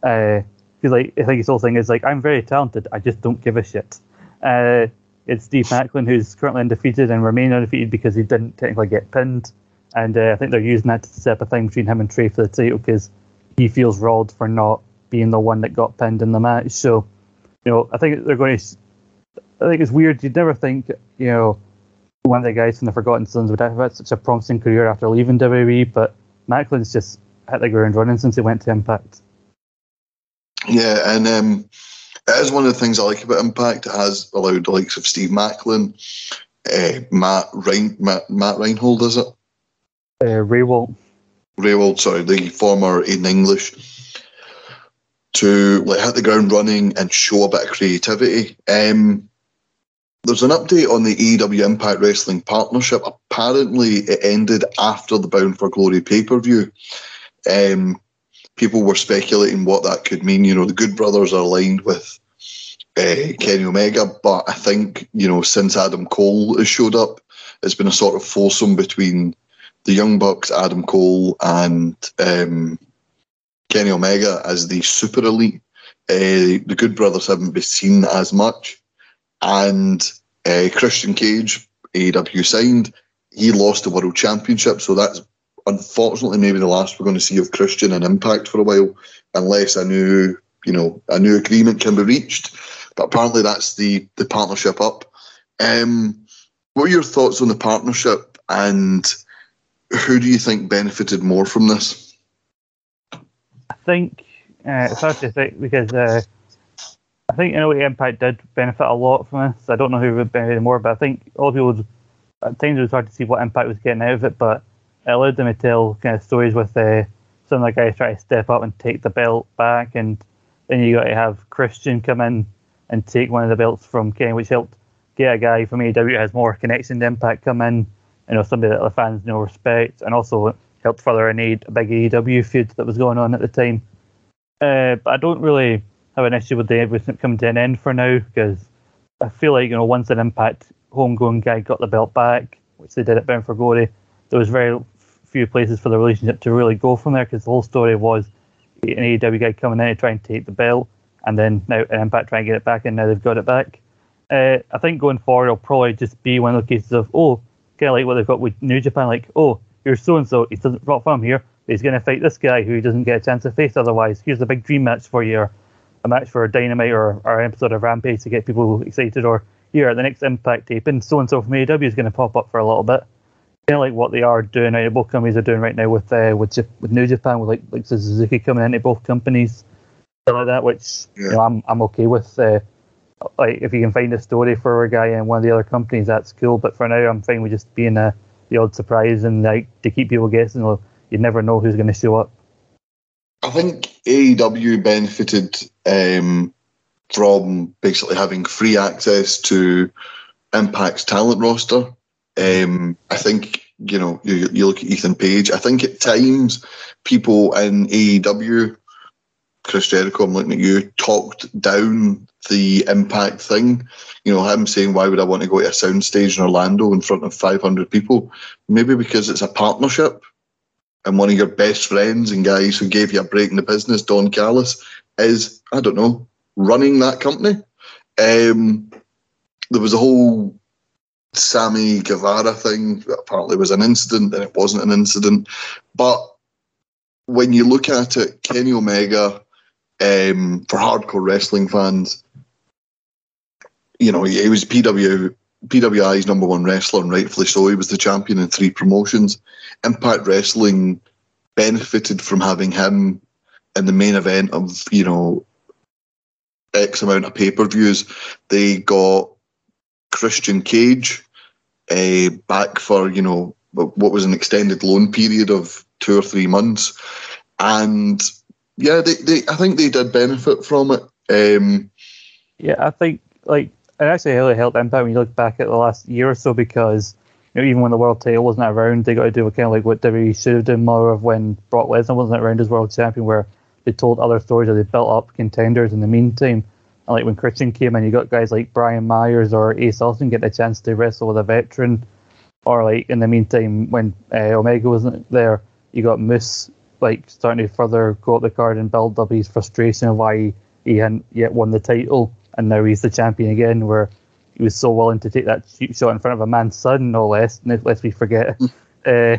Uh, cause like I think his whole thing is like I'm very talented, I just don't give a shit. Uh, it's Steve Maclin who's currently undefeated and remain undefeated because he didn't technically get pinned, and uh, I think they're using that to set up a thing between him and Trey for the title because he feels robbed for not being the one that got pinned in the match. So, you know, I think they're going to I think it's weird. You'd never think, you know, one of the guys from the Forgotten Sons would have had such a promising career after leaving WWE, but Maclin's just hit the ground running since he went to Impact. Yeah, and um, it is one of the things I like about Impact. It has allowed the likes of Steve Maclin, uh, Matt, Rein, Matt, Matt Reinhold, is it? Uh, Rehwoldt. Rehwoldt, sorry, the former Aiden English, to like hit the ground running and show a bit of creativity. Um, there's an update on the AEW Impact Wrestling partnership. Apparently, it ended after the Bound for Glory pay per view. Um, people were speculating what that could mean. You know, the Good Brothers are aligned with uh, Kenny Omega, but I think you know since Adam Cole has showed up, it's been a sort of foursome between the Young Bucks, Adam Cole, and um, Kenny Omega as the super elite. Uh, the Good Brothers haven't been seen as much, and uh, Christian Cage, AEW signed. He lost the World Championship, so that's unfortunately maybe the last we're going to see of Christian and Impact for a while, unless a new you know a new agreement can be reached. But apparently that's the the partnership up. Um, what are your thoughts on the partnership, and who do you think benefited more from this? I think uh, it's hard to think because uh, I think in a way Impact did benefit a lot from this. I don't know who would benefit more, but I think all people would, at times it was hard to see what Impact was getting out of it, but it allowed them to tell kind of stories with uh, some of the guys trying to step up and take the belt back, and then you got to have Christian come in and take one of the belts from Kenny, which helped get a guy from AEW has more connection to Impact come in, you know, somebody that the fans know respect, and also helped further in a big AEW feud that was going on at the time. Uh, but I don't really have an issue with the everything coming to an end for now because I feel like you know once an Impact homegrown guy got the belt back, which they did at Bound for there was very few places for the relationship to really go from there because the whole story was an AEW guy coming in to try and take the belt, and then now an Impact trying to get it back, and now they've got it back. Uh, I think going forward, it'll probably just be one of the cases of oh, kind of like what they've got with New Japan, like oh, here's so and so, he doesn't not from here, he's going to fight this guy who he doesn't get a chance to face otherwise. Here's a big dream match for you, a match for Dynamite or, or an episode of Rampage to get people excited, or here at the next Impact tape, and so and so from AEW is going to pop up for a little bit kind of like what they are doing. Right, both companies are doing right now with uh, with with New Japan, with like like Suzuki coming into both companies, like that. Which yeah. you know, I'm I'm okay with. Uh, like if you can find a story for a guy in one of the other companies, that's cool. But for now, I'm fine with just being a the odd surprise and like to keep people guessing. Well, you never know who's going to show up. I think AEW benefited um, from basically having free access to Impact's talent roster um, I think you know you, you look at Ethan Page. I think at times people in AEW, Chris Jericho, I'm looking at you, talked down the Impact thing. You know, him saying, "Why would I want to go to a soundstage in Orlando in front of 500 people?" Maybe because it's a partnership, and one of your best friends and guys who gave you a break in the business, Don Callis, is I don't know running that company. Um, there was a whole Sammy Guevara thing apparently was an incident, and it wasn't an incident. But when you look at it, Kenny Omega, um, for hardcore wrestling fans, you know, he was PW, PWI's number one wrestler, and rightfully so. He was the champion in three promotions. Impact Wrestling benefited from having him in the main event of, you know, X amount of pay per views. They got Christian Cage uh, back for you know what was an extended loan period of two or three months, and yeah, they, they I think they did benefit from it. Um, yeah, I think like it actually really helped Impact when you look back at the last year or so because you know even when the world title wasn't around, they got to do a kind of like what WWE should have done more of when Brock Lesnar wasn't around as world champion, where they told other stories or they built up contenders in the meantime. And like when Christian came in, you got guys like Brian Myers or Ace Austin getting a chance to wrestle with a veteran. Or like in the meantime, when uh, Omega wasn't there, you got Moose like starting to further go up the card and build up his frustration of why he hadn't yet won the title, and now he's the champion again. Where he was so willing to take that cheap shot in front of a man's son, no less, lest we forget, uh,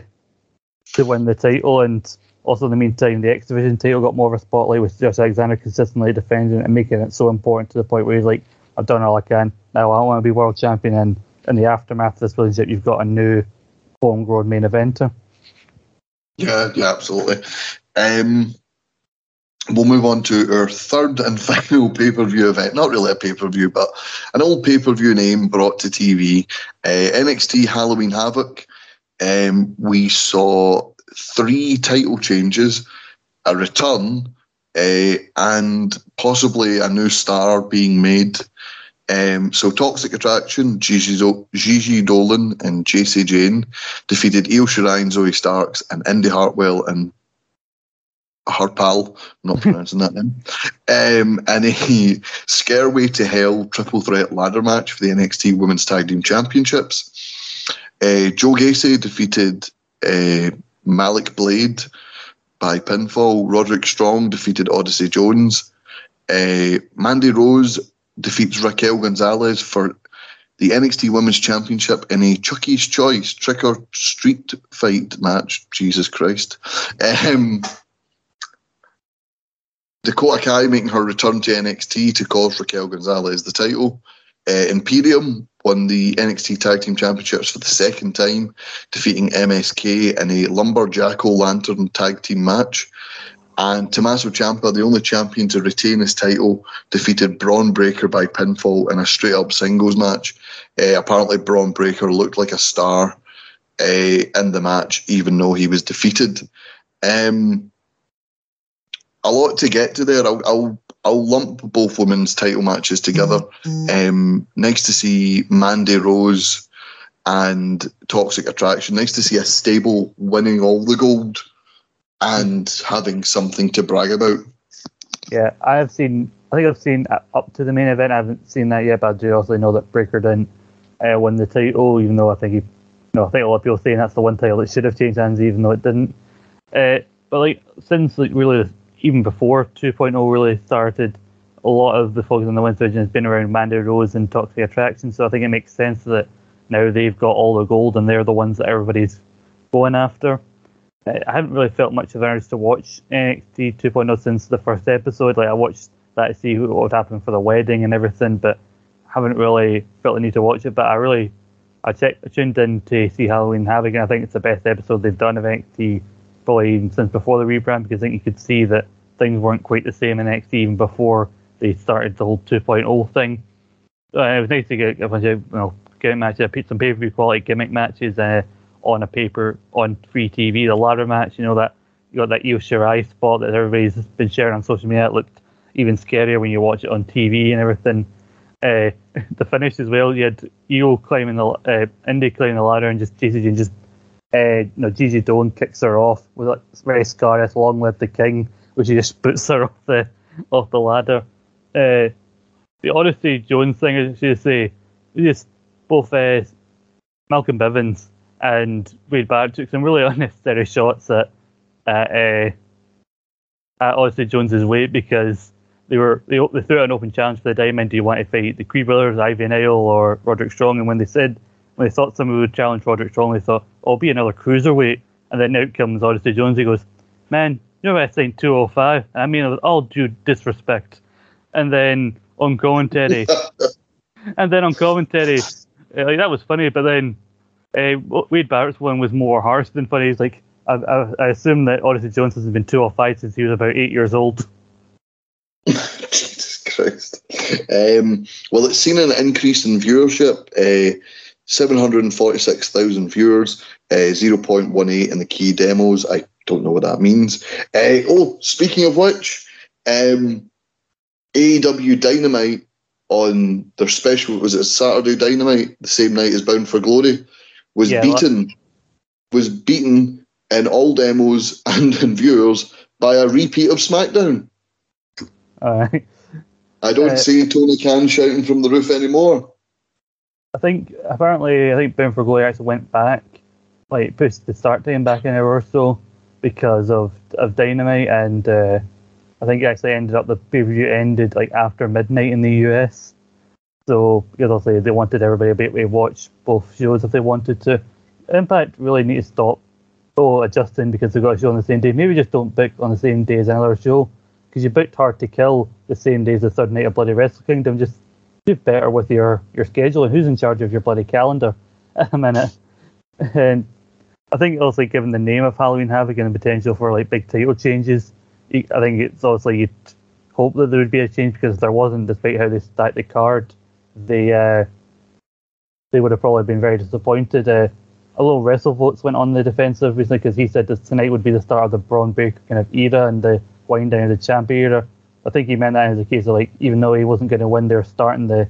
to win the title. And also, in the meantime, the X Division title got more of a spotlight with Josh Alexander consistently defending and making it so important to the point where he's like, I've done all I can. Now I want to be world champion. And in the aftermath of this relationship, you've got a new homegrown main eventer. Yeah, yeah, absolutely. Um, we'll move on to our third and final pay per view event. Not really a pay per view, but an old pay per view name brought to TV. Uh, NXT Halloween Havoc. Um, we saw three title changes, a return, uh, and possibly a new star being made. Um, so Toxic Attraction, Gigi, Do- Gigi Dolan and Jacy Jayne defeated Io Shirai, Zoey Starks, and Indi Hartwell and her pal, I'm not pronouncing that name, um, in a Scareway to Hell triple threat ladder match for the NXT Women's Tag Team Championships. Uh, Joe Gacy defeated uh, Malik Blade by pinfall. Roderick Strong defeated Odyssey Jones. Uh, Mandy Rose defeats Raquel Gonzalez for the NXT Women's Championship in a Chucky's Choice trick or street fight match. Jesus Christ. Um, Dakota Kai making her return to NXT to cost Raquel Gonzalez the title. Uh, Imperium won the NXT Tag Team Championships for the second time, defeating MSK in a Lumberjacko Lantern Tag Team match. And Tommaso Ciampa, the only champion to retain his title, defeated Bron Breakker by pinfall in a straight up singles match. Uh, apparently, Bron Breakker looked like a star uh, in the match, even though he was defeated. Um, a lot to get to there. I'll, I'll, I'll lump both women's title matches together. Um, nice to see Mandy Rose and Toxic Attraction. Nice to see a stable winning all the gold and having something to brag about. Yeah, I have seen. I think I've seen up to the main event. I haven't seen that yet, but I do also know that Breakker didn't uh, win the title, even though I think he. No, I think a lot of people are saying that's the one title that should have changed hands, even though it didn't. Uh, but like since like really even before 2.0 really started, a lot of the focus on the women's division has been around Mandy Rose and Toxic Attraction. So I think it makes sense that now they've got all the gold and they're the ones that everybody's going after. I haven't really felt much of an urge to watch NXT 2.0 since the first episode. Like I watched that to see what would happen for the wedding and everything, but haven't really felt the need to watch it. But I really, I checked, I tuned in to see Halloween Havoc, and I think it's the best episode they've done of NXT probably since before the rebrand because I think you could see that things weren't quite the same in NXT even before they started the whole 2.0 thing. Uh, it was nice to get a bunch of you know gimmick matches, some pay per view quality gimmick matches. Uh, on a paper on free TV. The ladder match, you know that you got that Io Shirai spot that everybody's been sharing on social media. It looked even scarier when you watch it on TV and everything. Uh, the finish as well. You had Io climbing the uh, Indi climbing the ladder and just Jayne just uh, you know Gigi Dolan kicks her off with like very Scarlet, long live the king, which he just puts her off the off the ladder. Uh, the Odyssey Jones thing, I should say, just both uh, Malcolm Bivens and Wade Barrett took some really unnecessary shots at at, uh, at Odyssey Jones's weight because they were they, they threw out an open challenge for the diamond. Do you want to fight the Creed brothers, Ivy Nile, or Roderick Strong? And when they said when they thought somebody would challenge Roderick Strong, they thought, "I'll be another cruiserweight." And then out comes Odyssey Jones. He goes, "Man, you're signed 205." I mean, with all due disrespect. And then on commentary, and then on commentary, like that was funny. But then uh, Wade Barrett's one was more harsh than funny. He's like, I, I, I assume that Odyssey Jones has been 205 since he was about eight years old. Jesus Christ. Um, well, it's seen an increase in viewership. Uh, 746,000 viewers, uh, 0.18 in the key demos. I don't know what that means. Uh, oh, speaking of which, um, AEW Dynamite on their special, was it Saturday Dynamite, the same night as Bound for Glory? was yeah, beaten was beaten in all demos and in viewers by a repeat of SmackDown. I don't uh, see Tony Khan shouting from the roof anymore. I think apparently I think for Glory actually went back, like pushed the start time back an hour or so because of of Dynamite, and uh, I think it actually ended up the pay per view ended like after midnight in the US. So because obviously they wanted everybody to be able to watch both shows if they wanted to. Impact really need to stop oh adjusting because they've got a show on the same day. Maybe just don't book on the same day as another show because you booked Hard to Kill the same day as the third night of Bloody Wrestle Kingdom. Just do better with your your schedule and who's in charge of your bloody calendar at a minute. And I think also given the name of Halloween Havoc and the potential for like big title changes, I think it's obviously you'd hope that there would be a change because there wasn't, despite how they stacked the card they uh, they would have probably been very disappointed. Uh, a little WrestleVotes went on the defensive recently because he said that tonight would be the start of the Bron Breakker kind of era and the wind down of the champ era. I think he meant that as a case of like, even though he wasn't going to win, they're starting the, you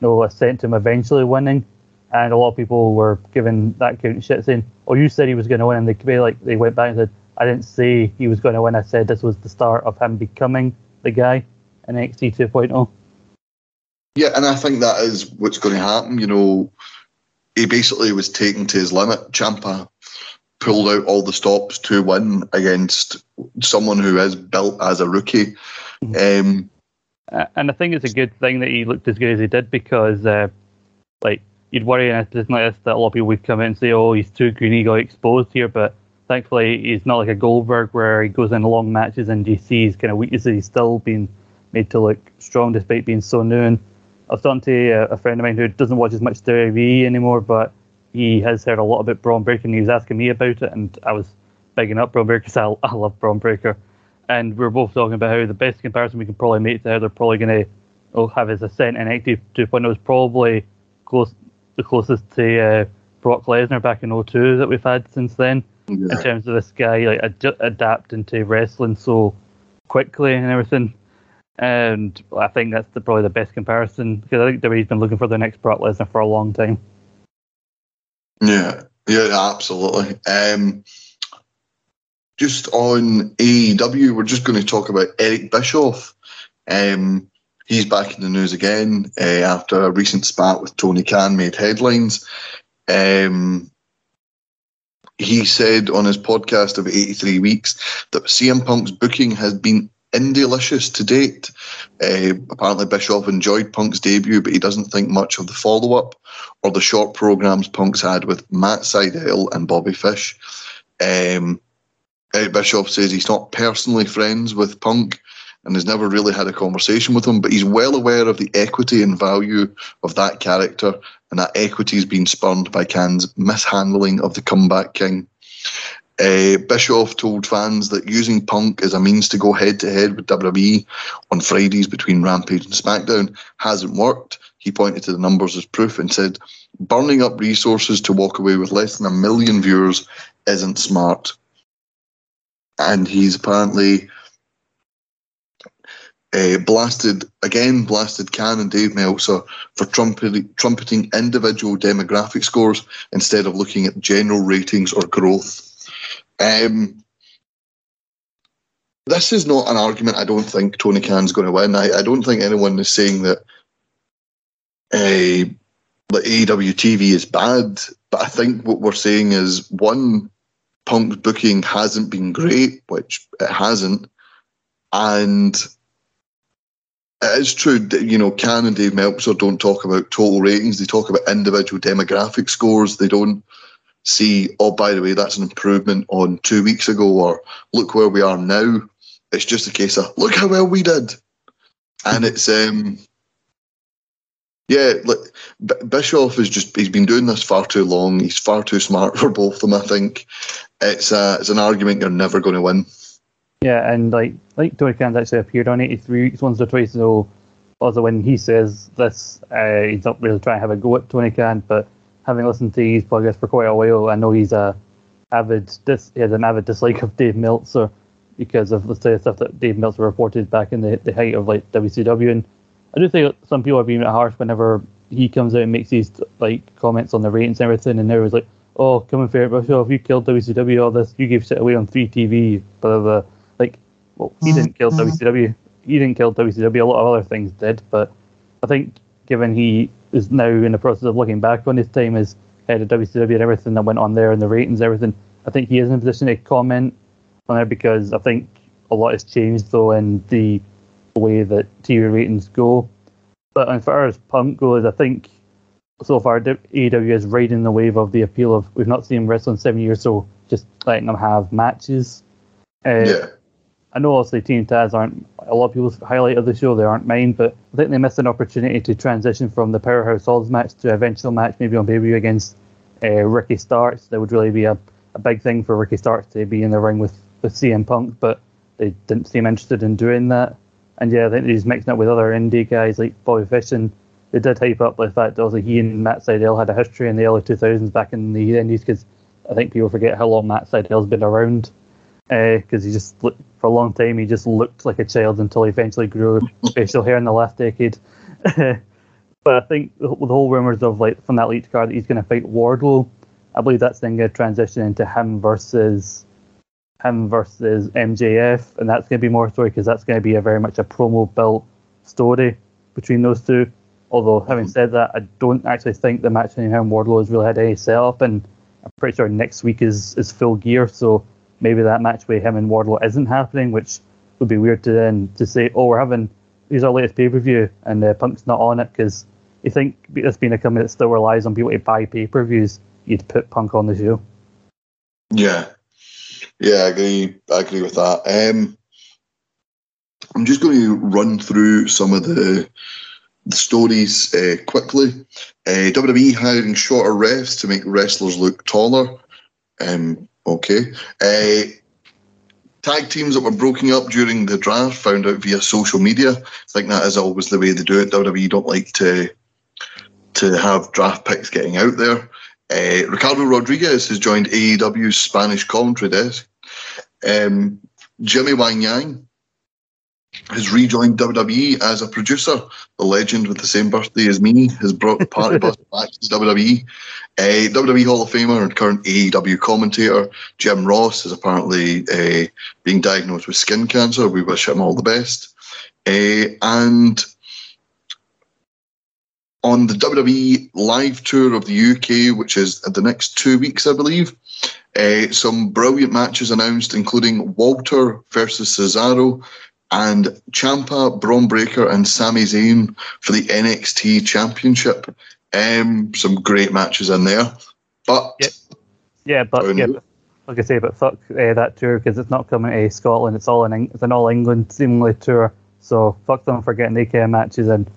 know, ascent to him eventually winning. And a lot of people were giving that count shit saying, "Oh, you said he was going to win," and they like they went back and said, I didn't say he was going to win. I said this was the start of him becoming the guy in NXT 2.0. Yeah, and I think that is what's going to happen. You know, he basically was taken to his limit. Ciampa pulled out all the stops to win against someone who is built as a rookie. Mm-hmm. Um, and I think it's a good thing that he looked as good as he did because, uh, like, you'd worry in a position like this that a lot of people would come in and say, "Oh, he's too green, he got exposed here." But thankfully, he's not like a Goldberg where he goes in long matches and you see his kind of weaknesses. He's still being made to look strong despite being so new. And I was talking to a, a friend of mine who doesn't watch as much WWE anymore, but he has heard a lot about Bron Breakker and he was asking me about it, and I was bigging up Bron Breakker because I, I love Bron Breakker. And we are both talking about how the best comparison we can probably make to how they're probably going to oh, have his ascent in NXT 2.0 is probably close the closest to uh, Brock Lesnar back in 02 that we've had since then. Yeah. In terms of this guy like ad- adapting to wrestling so quickly and everything. And I think that's the, probably the best comparison because I think WWE's been looking for the next Brock Lesnar for a long time. Yeah, yeah, absolutely. Um, just on AEW, we're just going to talk about Eric Bischoff. Um, he's back in the news again uh, after a recent spat with Tony Khan made headlines. Um, he said on his podcast of 83 weeks that CM Punk's booking has been Indie-licious to date. Uh, apparently, Bischoff enjoyed Punk's debut, but he doesn't think much of the follow up or the short programs Punk's had with Matt Sydal and Bobby Fish. Um, Eric Bischoff says he's not personally friends with Punk and has never really had a conversation with him, but he's well aware of the equity and value of that character, and that equity has been spurned by Khan's mishandling of the comeback king. Uh, Bischoff told fans that using Punk as a means to go head to head with WWE on Fridays between Rampage and SmackDown hasn't worked. He pointed to the numbers as proof and said, burning up resources to walk away with less than a million viewers isn't smart. And he's apparently uh, blasted again, blasted Khan and Dave Meltzer for trumpeting, trumpeting individual demographic scores instead of looking at general ratings or growth. Um, this is not an argument I don't think Tony Khan's going to win. I, I don't think anyone is saying that uh, that AEW TV is bad, but I think what we're saying is one, Punk's booking hasn't been great, which it hasn't, and it is true you know Khan and Dave Meltzer don't talk about total ratings; they talk about individual demographic scores. They don't see, oh, by the way, that's an improvement on two weeks ago, or look where we are now. It's just a case of look how well we did, and it's um, yeah, look, Bischoff is just he's been doing this far too long. He's far too smart for both of them. I think it's uh, it's an argument you're never going to win. Yeah, and like like Tony Khan's actually appeared on 83 weeks once or twice, so also when he says this, uh, he's not really trying to have a go at Tony Khan, but having listened to his podcast for quite a while, I know he's a avid dis- he has an avid dislike of Dave Meltzer because of the stuff that Dave Meltzer reported back in the, the height of like WCW. And I do think some people are being a bit harsh whenever he comes out and makes these like comments on the ratings and everything, and now he's like, "Oh, coming fair, but if you killed WCW, all this, you gave shit away on free TV." Blah, blah, blah. Like, well, he didn't kill mm-hmm. WCW. He didn't kill WCW. A lot of other things did, but I think given he is now in the process of looking back on his time as head of WCW and everything that went on there and the ratings, everything. I think he is in a position to comment on it because I think a lot has changed though in the way that TV ratings go. But as far as Punk goes, I think so far AEW is riding the wave of the appeal of we've not seen wrestling in seven years, so just letting them have matches. Uh, yeah. I know obviously Team Taz aren't a lot of people's highlight of the show. They aren't mine, but I think they missed an opportunity to transition from the Powerhouse Hobbs match to a eventual match, maybe on pay against uh, Ricky Starks. That would really be a, a big thing for Ricky Starks to be in the ring with, with CM Punk, but they didn't seem interested in doing that. And yeah, I think he's mixing up with other indie guys like Bobby Fish, and they did hype up the fact that also he and Matt Sydal had a history in the early 2000s back in the Indies because I think people forget how long Matt Sydal's been around because uh, he just for a long time he just looked like a child until he eventually grew facial hair in the last decade. but I think the, the whole rumors of like from that leaked card that he's going to fight Wardlow, I believe that's then going to transition into him versus him versus MJF, and that's going to be more story because that's going to be a very much a promo built story between those two. Although, having said that, I don't actually think the match between him and Wardlow has really had any setup, and I'm pretty sure next week is, is full gear, so maybe that match with him and Wardlow isn't happening, which would be weird to then to say, oh, we're having these our latest pay per view, and uh, Punk's not on it because you think this being a company that still relies on people to buy pay per views, you'd put Punk on the show. Yeah, yeah, I agree. I agree with that. Um, I'm just going to run through some of the, the stories uh, quickly. Uh, WWE hiring shorter refs to make wrestlers look taller. Um, okay. Uh, tag teams that were broken up during the draft found out via social media. I think that is always the way they do it. WWE don't like to to have draft picks getting out there. Uh, Ricardo Rodriguez has joined AEW's Spanish commentary desk. Um, Jimmy Wang Yang has rejoined WWE as a producer. The legend with the same birthday as me has brought the party bus back to WWE. Uh, WWE Hall of Famer and current AEW commentator Jim Ross is apparently uh, being diagnosed with skin cancer. We wish him all the best. Uh, and on the WWE live tour of the UK, which is the next two weeks, I believe. Uh, some brilliant matches announced, including Walter versus Cesaro and Ciampa, Bron Breakker, and Sami Zayn for the NXT Championship. Um, some great matches in there. But yeah, yeah but yeah, but, like I say, but fuck uh, that tour because it's not coming to Scotland. It's all in it's an all England seemingly tour. So fuck them for getting AK matches and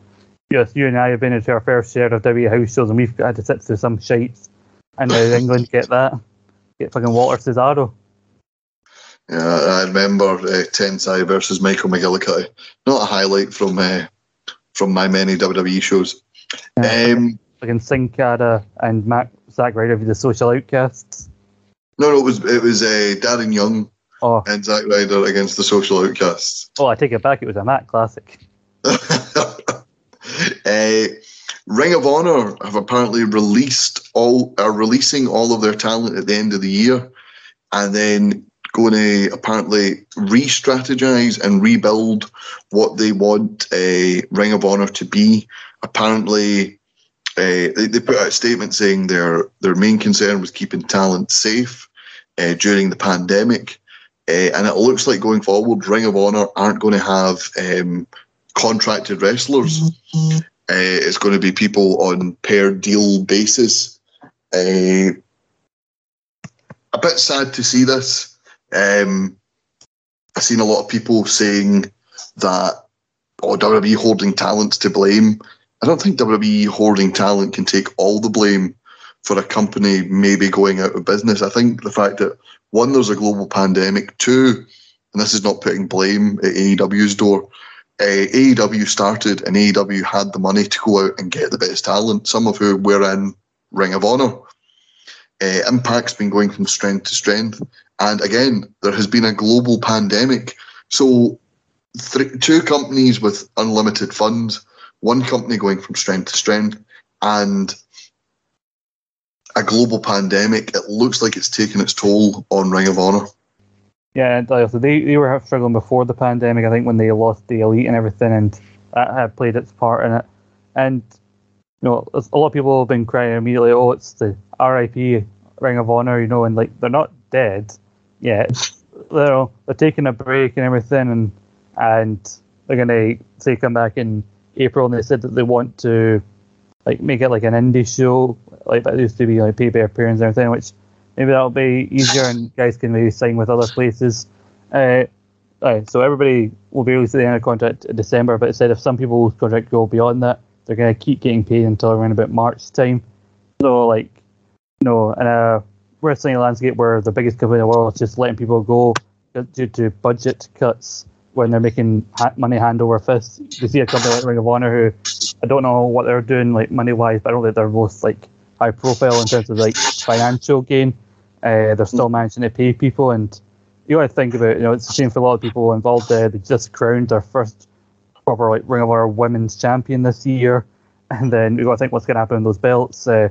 yes, you and I have been into our fair share of W house shows, and we've had to sit through some shites. And now England get that, get fucking Walter Cesaro. Yeah, I remember uh, Tensai versus Michael McGillicuddy. Not a highlight from uh, from my many WWE shows. Yeah, um, fucking Sin Cara and Mac Zack Ryder the Social Outcasts. No, no, it was it was uh, Darren Young oh. and Zack Ryder against the Social Outcasts. Oh, I take it back. It was a Matt classic. Uh, Ring of Honor have apparently released all are releasing all of their talent at the end of the year, and then going to apparently re-strategize and rebuild what they want a uh, Ring of Honor to be. Apparently, uh, they, they, put out a statement saying their their main concern was keeping talent safe uh, during the pandemic, uh, and it looks like going forward, Ring of Honor aren't going to have um, contracted wrestlers. Mm-hmm. Uh, it's going to be people on per deal basis. Uh, a bit sad to see this. Um, I've seen a lot of people saying that oh, WWE hoarding talent's to blame. I don't think WWE hoarding talent can take all the blame for a company maybe going out of business. I think the fact that one, there's a global pandemic, two, and this is not putting blame at AEW's door, uh, AEW started and AEW had the money to go out and get the best talent, some of who were in Ring of Honor. Uh, Impact's been going from strength to strength. And again, there has been a global pandemic. So, two companies with unlimited funds, one company going from strength to strength, and a global pandemic. It looks like it's taken its toll on Ring of Honor. Yeah, they, they were struggling before the pandemic, I think, when they lost the elite and everything, and that had played its part in it. And, you know, a lot of people have been crying immediately, oh, it's the RIP Ring of Honor, you know, and like they're not dead yet. they're, they're taking a break and everything, and and they're to say come back in April, and they said that they want to like make it like an indie show, like that used to be like pay per appearance and everything, which maybe that'll be easier and guys can maybe sign with other places. Uh, right, so everybody will be released at the end of contract in December, but it said if some people's contract go beyond that, they're going to keep getting paid until around about March time. So, like, you know, in a wrestling landscape where the biggest company in the world is just letting people go due to budget cuts when they're making ha- money hand over fist, you see a company like Ring of Honor who I don't know what they're doing like money wise, but I don't think they're most like high profile in terms of like financial gain. Uh, they're still managing to pay people, and you got to think about you know it's a shame for a lot of people involved. Uh, they just crowned their first proper like Ring of Honor Women's Champion this year, and then you got to think what's going to happen in those belts. Uh,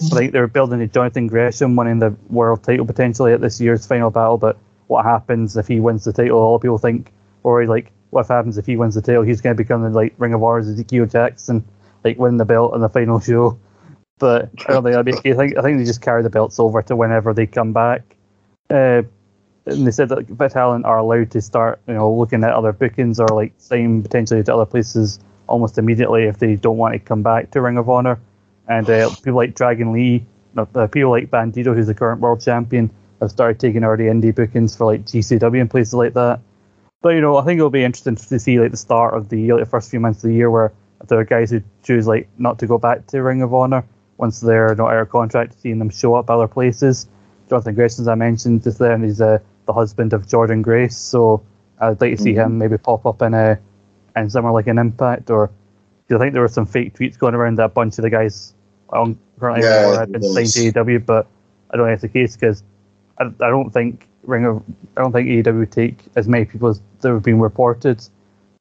I think they're building a Jonathan Gresham winning the world title potentially at this year's final battle, but what happens if he wins the title. A lot of people think, or like, what happens if he wins the title? He's going to become the like Ring of Honor's Ezekiel Jackson, like win the belt in the final show. But I don't think that'd be the case. I think I think they just carry the belts over to whenever they come back. Uh, and they said that Bit Talent are allowed to start, you know, looking at other bookings or like sign potentially to other places almost immediately if they don't want to come back to Ring of Honor. And uh, people like Dragon Lee, uh, people like Bandito, who's the current world champion, have started taking already indie bookings for like GCW and places like that. But you know, I think it'll be interesting to see like the start of the like, the first few months of the year where if there are guys who choose like not to go back to Ring of Honor once they're not out of contract, seeing them show up at other places. Jonathan Grayson, as I mentioned just there, and he's uh, the husband of Jordynne Grace, so I'd like to see mm-hmm. him maybe pop up in a in somewhere like an Impact or. I think there were some fake tweets going around that a bunch of the guys on currently yeah, had been signed to AEW, but I don't think it's the case because I, I don't think Ring of I don't think AEW would take as many people as there have been reported.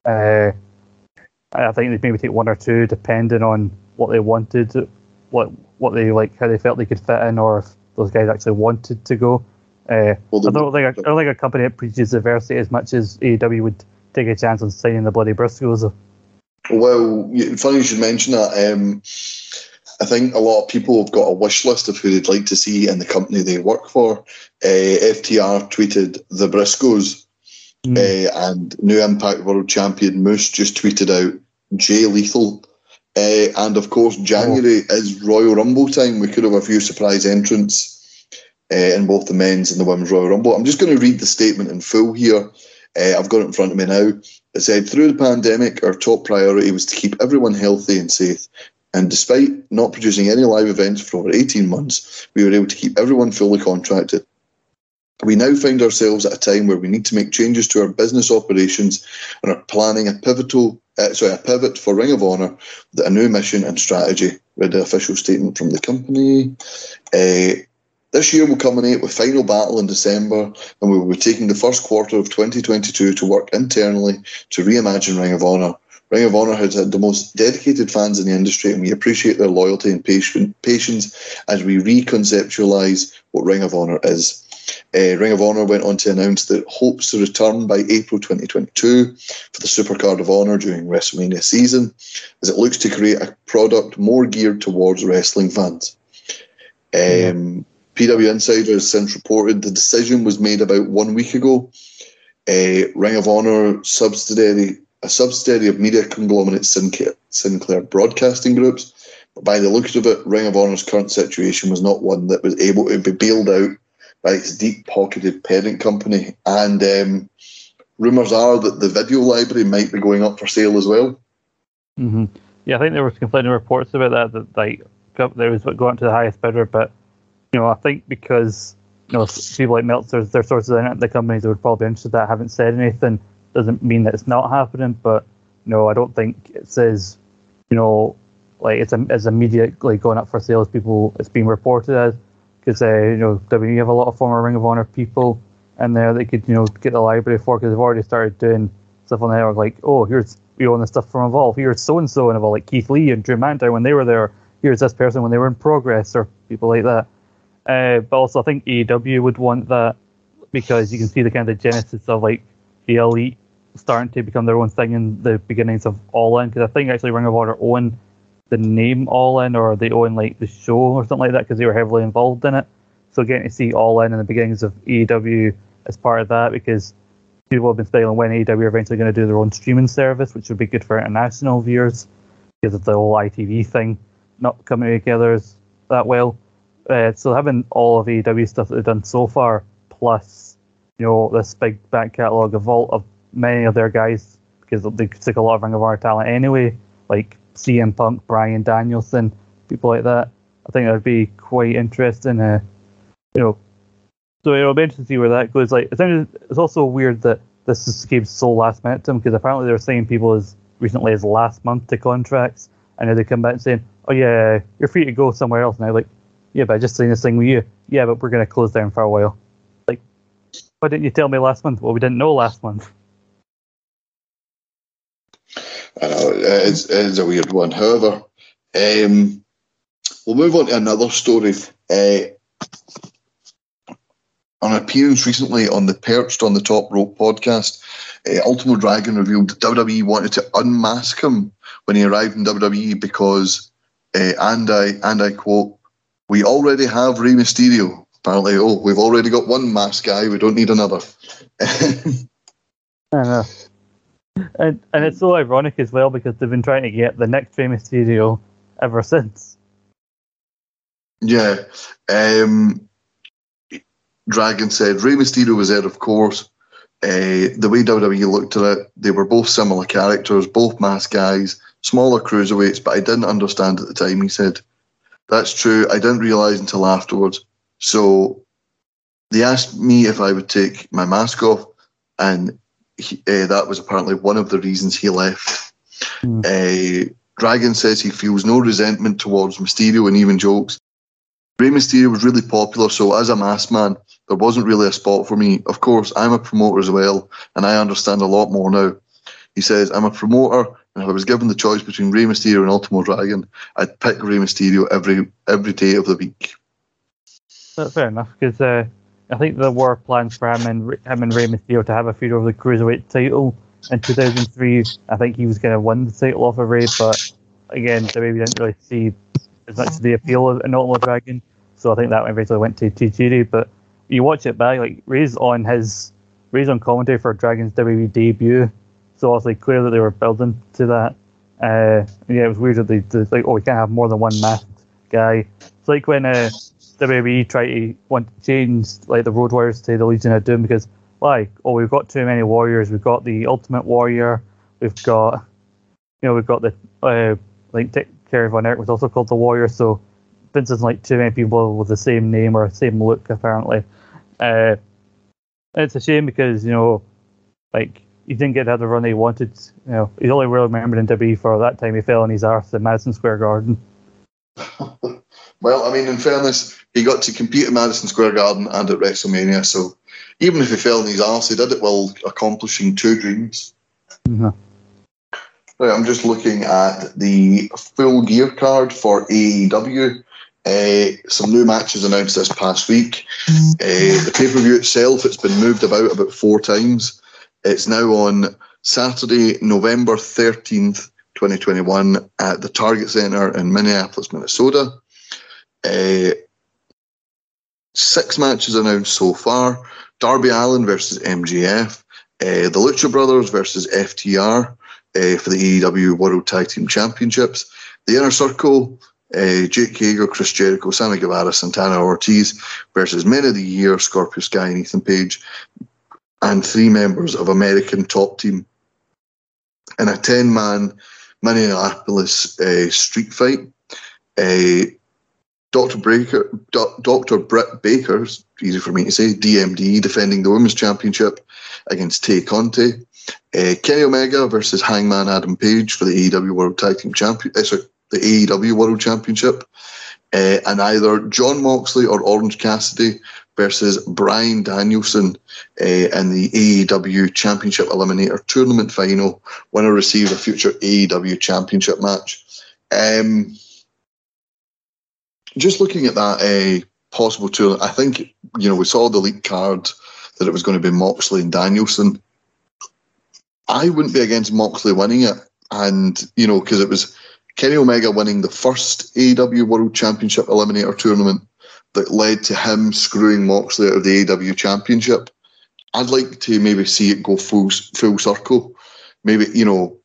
Uh, I think they'd maybe take one or two, depending on what they wanted, what what they like, how they felt they could fit in, or if those guys actually wanted to go. Uh, well, I don't think I don't think a company that preaches diversity as much as AEW would take a chance on signing the bloody Briscoes. Well, funny you should mention that. Um, I think a lot of people have got a wish list of who they'd like to see in the company they work for. Uh, FTR tweeted the Briscoes, mm. uh, and new Impact World Champion Moose just tweeted out Jay Lethal. Uh, and of course, January oh. is Royal Rumble time. We could have a few surprise entrants in both the men's and the women's Royal Rumble. I'm just going to read the statement in full here. I've got it in front of me now. It said, through the pandemic, our top priority was to keep everyone healthy and safe. And despite not producing any live events for over 18 months, we were able to keep everyone fully contracted. We now find ourselves at a time where we need to make changes to our business operations and are planning a pivotal, uh, sorry, a pivot for Ring of Honor with a new mission and strategy. Read the official statement from the company. Uh, this year will culminate with final battle in December, and we will be taking the first quarter of 2022 to work internally to reimagine Ring of Honor Ring of Honor has had the most dedicated fans in the industry, and we appreciate their loyalty and patience as we reconceptualize what Ring of Honor is. Uh, Ring of Honor went on to announce that hopes to return by April 2022 for the Supercard of Honor during WrestleMania season, as it looks to create a product more geared towards wrestling fans. Um, PWInsider has since reported the decision was made about one week ago. Uh, Ring of Honor subsidiary a subsidiary of media conglomerate Sinclair, Sinclair Broadcasting Groups. But by the looks of it, Ring of Honor's current situation was not one that was able to be bailed out by its deep pocketed parent company. And um, rumours are that the video library might be going up for sale as well. Mm-hmm. Yeah, I think there was conflicting reports about that, that like there was going to the highest bidder, but you know, I think because you know people like Meltzer, their sources in the companies that would probably be interested that haven't said anything doesn't mean that it's not happening, but you know, I don't think it says, you know, like it's it's immediately going up for sales. People, it's being reported as because uh, you know WWE have a lot of former Ring of Honor people in there that could you know get the library for because they've already started doing stuff on there like oh here's we own the stuff from Evolve here's so and so and Evolve like Keith Lee and Drew McIntyre when they were there here's this person when they were in Progress or people like that. Uh, but also I think AEW would want that because you can see the kind of genesis of like the elite starting to become their own thing in the beginnings of All In because I think actually Ring of Honor own the name All In or they own like the show or something like that because they were heavily involved in it. So getting to see All In in the beginnings of AEW as part of that because people have been speculating when AEW are eventually going to do their own streaming service, which would be good for international viewers because of the whole ITV thing not coming together that well. Uh, so having all of AEW stuff that they've done so far, plus you know this big back catalogue of all of many of their guys because they took a lot of Ring of Honor talent anyway, like CM Punk, Bryan Danielson, people like that. I think that'd be quite interesting. Uh, you know, so it'll be interesting to see where that goes. Like, it's it's also weird that this just came so last minute to them because apparently they were saying people as recently as last month to contracts, and now they come back and saying, "Oh yeah, you're free to go somewhere else now." Like, yeah, but I just signed this thing with you. Yeah, but we're gonna close down for a while. Like, why didn't you tell me last month? Well, we didn't know last month. I know it's, it's a weird one. However, um, we'll move on to another story. Uh, an appearance recently on the Perched on the Top Rope podcast, uh, Ultimo Dragon revealed WWE wanted to unmask him when he arrived in WWE because, uh, and I and I quote, "We already have Rey Mysterio." Apparently, oh, we've already got one mask guy. We don't need another. I know. And and it's so ironic as well because they've been trying to get the next Rey Mysterio ever since. Yeah. Um, Dragon said Rey Mysterio was there, of course. Uh, the way WWE looked at it, they were both similar characters, both mask guys, smaller cruiserweights, but I didn't understand at the time, he said. That's true. I didn't realise until afterwards. So they asked me if I would take my mask off, and he, uh, that was apparently one of the reasons he left. Hmm. Uh, Dragon says he feels no resentment towards Mysterio and even jokes. Rey Mysterio was really popular, so as a mask man, there wasn't really a spot for me. Of course, I'm a promoter as well, and I understand a lot more now. He says, I'm a promoter, and if I was given the choice between Rey Mysterio and Ultimo Dragon, I'd pick Rey Mysterio every every day of the week. That's fair enough because uh, I think there were plans for him and him and Rey Mysterio to have a feud over the cruiserweight title in 2003. I think he was going to win the title off of Rey, but again, WWE didn't really see as much of the appeal of an Ultimo Dragon, so I think that eventually went to Tajiri. But you watch it back, like Rey's on his Rey's on commentary for Dragon's WWE debut, so obviously clear that they were building to that. Uh, yeah, it was weird that they, they like, oh, we can't have more than one masked guy. It's like when uh, WWE tried to want to change like the Road Warriors to the Legion of Doom because like, oh, we've got too many warriors. We've got the Ultimate Warrior. We've got, you know, we've got the uh, like Dick Kerry Von Erich was also called the Warrior. So Vince doesn't like too many people with the same name or same look apparently. Uh, it's a shame because you know, like he didn't get the run he wanted. You know, he's only really remembered in WWE for that time he fell on his arse in Madison Square Garden. Well, I mean, in fairness, he got to compete at Madison Square Garden and at WrestleMania, so even if he fell in his arse, he did it while accomplishing two dreams. Mhm. Right, I'm just looking at the full gear card for AEW. Uh, some new matches announced this past week. Uh, the pay per view itself, it's been moved about about four times. It's now on Saturday, November 13th, 2021, at the Target Center in Minneapolis, Minnesota. Uh, six matches announced so far Darby Allin versus MJF, uh, the Lucha Brothers versus FTR uh, for the AEW World Tag Team Championships, the Inner Circle, uh, Jake Hager, Chris Jericho, Sammy Guevara, Santana Ortiz versus Men of the Year, Scorpio Sky, and Ethan Page, and three members of American Top Team in a 10 man Minneapolis uh, street fight. Uh, Dr. Breaker, Do- Dr. Britt Baker's easy for me to say, DMD defending the women's championship against Tay Conti. Uh, Kenny Omega versus Hangman Adam Page for the AEW World Tag Team Champion, uh, sorry, the AEW World Championship, uh, and either Jon Moxley or Orange Cassidy versus Bryan Danielson uh, in the AEW Championship Eliminator Tournament final. Winner receives a future AEW Championship match. Um, just looking at that uh, possible tour, I think you know we saw the leak card that it was going to be Moxley and Danielson. I wouldn't be against Moxley winning it, and you know because it was Kenny Omega winning the first AEW World Championship Eliminator tournament that led to him screwing Moxley out of the AEW Championship. I'd like to maybe see it go full full circle. Maybe you know,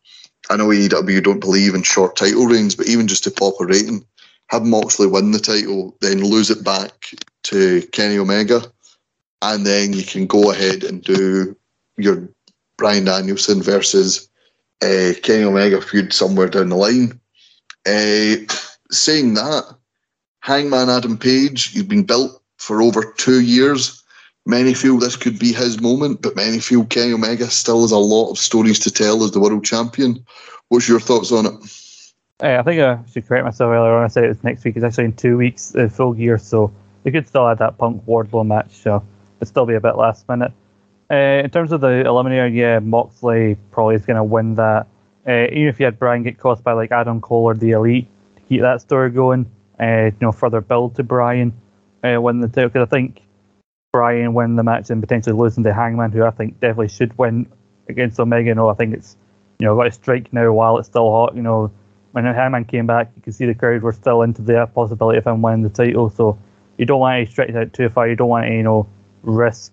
I know AEW don't believe in short title reigns, but even just to pop a rating, have Moxley win the title, then lose it back to Kenny Omega, and then you can go ahead and do your Bryan Danielson versus uh, Kenny Omega feud somewhere down the line. Uh, saying that, Hangman Adam Page, he's been built for over two years. Many feel this could be his moment, but many feel Kenny Omega still has a lot of stories to tell as the world champion. What's your thoughts on it? I think I should correct myself earlier on. I said it was next week. It's actually in two weeks, uh, full gear. So we could still add that Punk Wardlow match. So it'd still be a bit last minute. Uh, in terms of the eliminator, yeah, Moxley probably is going to win that. Uh, even if you had Bryan get cost by like Adam Cole or the Elite to keep that story going, uh, you know, further build to Bryan uh, win the title. Because I think Bryan win the match and potentially losing to Hangman, who I think definitely should win against Omega. No, I think it's you know got to strike now while it's still hot. You know, when Hangman came back, you could see the crowd were still into the possibility of him winning the title. So you don't want to stretch it out too far. You don't want to you know risk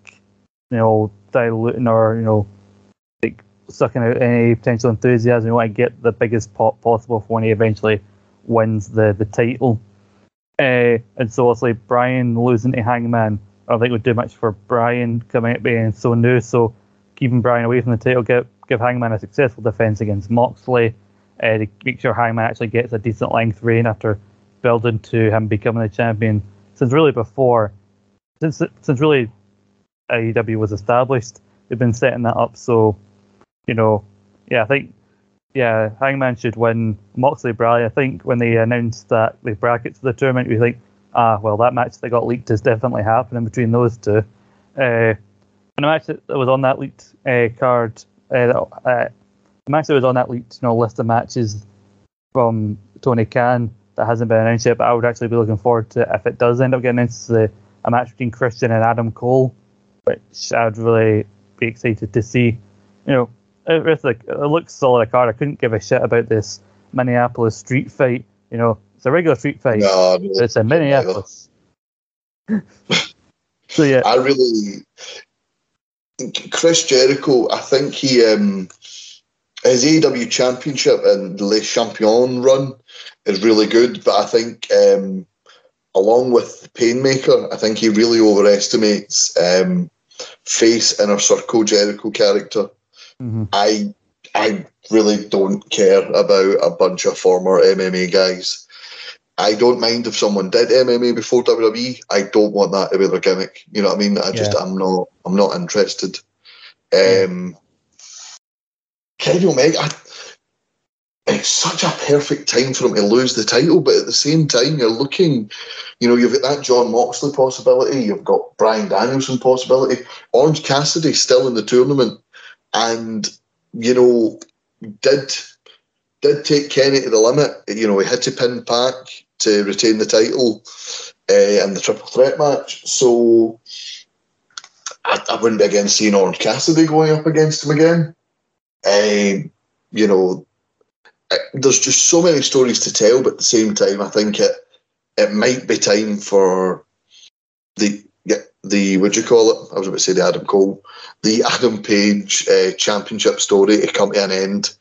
you know diluting or you know like sucking out any potential enthusiasm. You want to get the biggest pop possible for when he eventually wins the the title. Uh, and so it's Bryan losing to Hangman. I don't think would do much for Bryan coming out being so new. So keeping Bryan away from the title, give give Hangman a successful defense against Moxley, uh, to make sure Hangman actually gets a decent length reign after building to him becoming the champion. Since really before, since since really AEW was established, they've been setting that up. So, you know, yeah, I think yeah, Hangman should win Moxley Bradley. I think when they announced that the brackets for the tournament, we think, ah, well, that match that got leaked is definitely happening between those two. Uh, and the match that was on that leaked uh, card, uh, uh, the match that was on that you know, list of matches from Tony Khan that hasn't been announced yet, but I would actually be looking forward to if it does end up getting announced, the, a match between Christian and Adam Cole, which I'd really be excited to see. You know, it, like, it looks solid a card. I couldn't give a shit about this Minneapolis street fight. You know, it's a regular street fight. No, it's a Minneapolis. so yeah, I really Chris Jericho. I think he um, his AEW Championship and Le Champion run is really good, but I think um, along with Painmaker, I think he really overestimates um, face inner circle Jericho character. Mm-hmm. I I really don't care about a bunch of former MMA guys. I don't mind if someone did MMA before WWE. I don't want that to be their gimmick. You know what I mean? I just yeah. I'm not I'm not interested. Um, Kenny Omega, I, it's such a perfect time for him to lose the title, but at the same time, you're looking, you know, you've got that Jon Moxley possibility, you've got Bryan Danielson possibility, Orange Cassidy still in the tournament and you know did did take Kenny to the limit. You know, he had to pin Pac to retain the title uh, in the triple threat match. So I, I, wouldn't be against seeing Orange Cassidy going up against him again. Um, you know, there's just so many stories to tell, but at the same time, I think it it might be time for the the what do you call it? I was about to say the Adam Cole, the Adam Page uh, championship story to come to an end.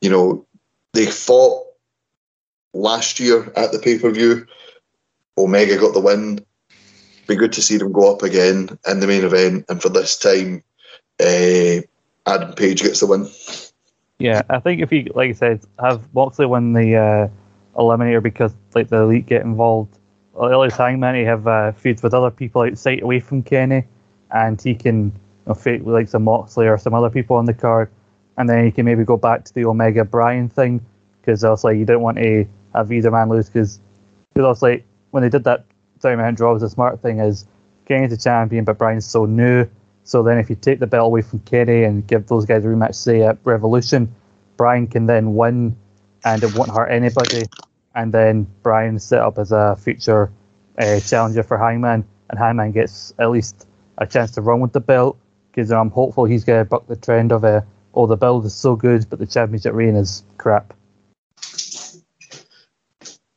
You know, they fought last year at the pay per view. Omega got the win. Be good to see them go up again in the main event, and for this time, uh, Adam Page gets the win. Yeah, I think if you, like I said, have Moxley win the uh, Eliminator because like the elite get involved. Elias Hangman, he have uh, feuds with other people outside away from Kenny, and he can you know, fight with like some Moxley or some other people on the card, and then he can maybe go back to the Omega Bryan thing because like, you don't want to have either man lose because like when they did that tournament draw was a smart thing is Kenny's the champion but Bryan's so new, so then if you take the belt away from Kenny and give those guys a rematch say at Revolution, Bryan can then win and it won't hurt anybody and then Bryan set up as a future uh, challenger for Hangman, and Hangman gets at least a chance to run with the belt because I'm hopeful he's going to buck the trend of uh, oh the belt is so good, but the championship reign is crap.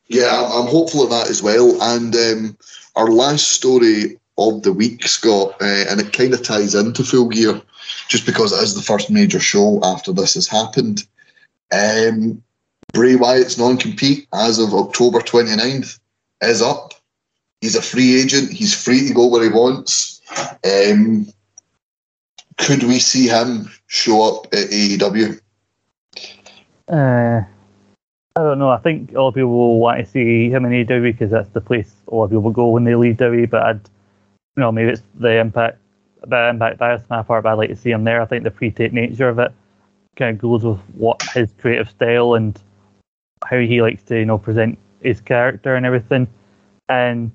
Yeah, I'm hopeful of that as well. And um, our last story of the week, Scott, uh, and it kind of ties into Full Gear, just because it is the first major show after this has happened. Um, Bray Wyatt's non compete as of October 29th is up. He's a free agent. He's free to go where he wants. Um, could we see him show up at AEW? Uh, I don't know. I think a lot of people will want to see him in AEW because that's the place a lot of people go when they leave WWE. But I'd, you know, maybe it's the impact, the impact bias on my part. But I'd like to see him there. I think the pre-tape nature of it kind of goes with what his creative style and how he likes to, you know, present his character and everything. And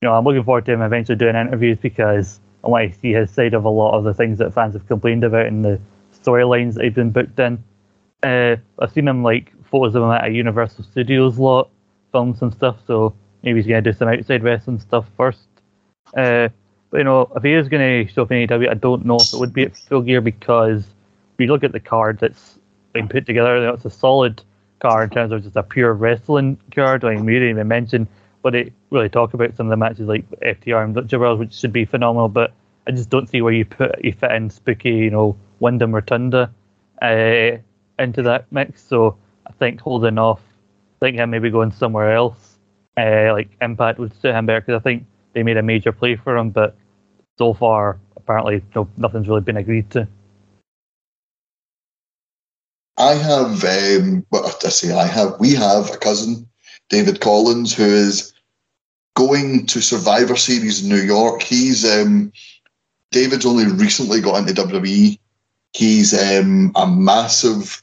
you know, I'm looking forward to him eventually doing interviews because I want to see his side of a lot of the things that fans have complained about in the storylines that he's been booked in. Uh, I've seen him like photos of him at a Universal Studios lot, films and stuff. So maybe he's gonna do some outside wrestling stuff first. Uh, But you know, if he is going to show up in AEW, I don't know if it would be at Full Gear because if you look at the card that's been put together, you know, it's a solid card in terms of just a pure wrestling card. I mean, we didn't even mention, but it really talk about some of the matches like FTR and Lucha Bros, which should be phenomenal. But I just don't see where you put you fit in Spooky, you know, Wyndham Rotunda uh, into that mix. So I think holding off, I think him maybe going somewhere else, uh, like Impact would suit him better because I think they made a major play for him, but so far apparently no, nothing's really been agreed to. I have, um, well, I say I have, we have a cousin, David Collins, who is going to Survivor Series in New York. He's um, David's only recently got into WWE. He's um, a massive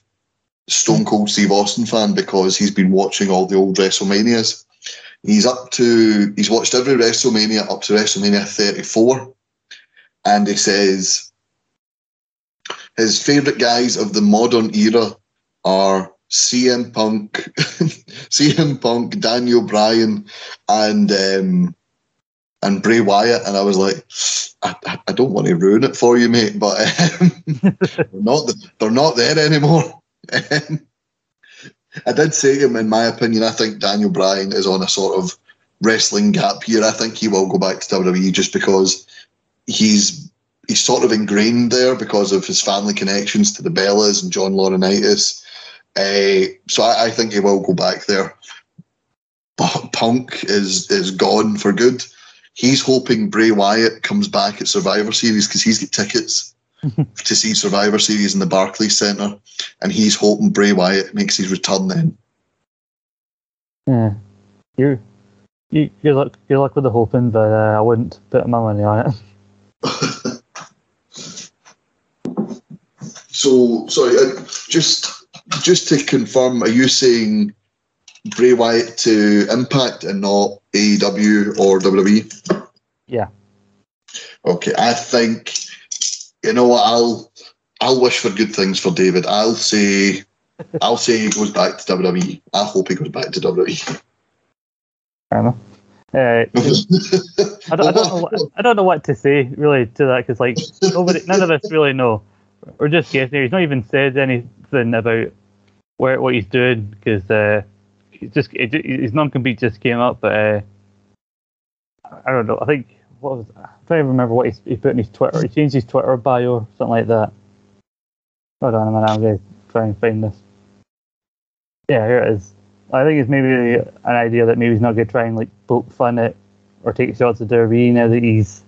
Stone Cold Steve Austin fan because he's been watching all the old WrestleManias. He's up to he's watched every WrestleMania up to WrestleMania 34, and he says his favourite guys of the modern era are CM Punk, CM Punk, Daniel Bryan, and um, and Bray Wyatt. And I was like, I, I don't want to ruin it for you, mate, but um, they're not they're not there anymore. I did say him, in my opinion, I think Daniel Bryan is on a sort of wrestling gap here. I think he will go back to WWE just because he's he's sort of ingrained there because of his family connections to the Bellas and John Laurinaitis. Uh, so I, I, think he will go back there. But Punk is is gone for good. He's hoping Bray Wyatt comes back at Survivor Series because he's got tickets to see Survivor Series in the Barclays Centre, and he's hoping Bray Wyatt makes his return then. Yeah, you, you, good luck, good luck with the hoping, but uh, I wouldn't put my money on it. So sorry, uh, just just to confirm, are you saying Bray Wyatt to Impact and not AEW or WWE? Yeah. Okay, I think you know what I'll I'll wish for good things for David. I'll say I'll say he goes back to WWE. I hope he goes back to WWE. Fair enough. Uh, I, don't, I, don't know what, I don't know what to say really to that because like nobody, none of us really know we're just guessing. He's not even said anything about where what he's doing because uh, he's just it, his non-compete just came up. But uh, I don't know. I think what was I'm trying to remember what he, he put in his Twitter. He changed his Twitter bio or something like that. Hold on a minute. I'm going to try and find this. Yeah, here it is. I think it's maybe an idea that maybe he's not going to try and like poke fun at or take shots at Derby now that he's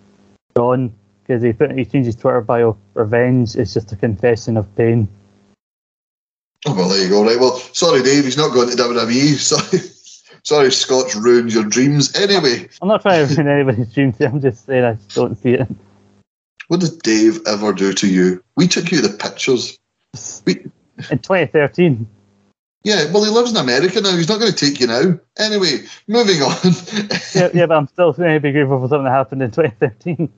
gone because he put he changed his Twitter bio. Revenge is just a confession of pain. Oh well, there you go. Right. Well, sorry, Dave. He's not going to WWE. Sorry, sorry, Scott's ruined your dreams. Anyway, I'm not trying to ruin anybody's dreams. I'm just saying I don't see it. What did Dave ever do to you? We took you the pictures. We, in 2013. Yeah, well, he lives in America now. He's not going to take you now. Anyway, moving on. yeah, yeah, but I'm still going to be grateful for something that happened in 2013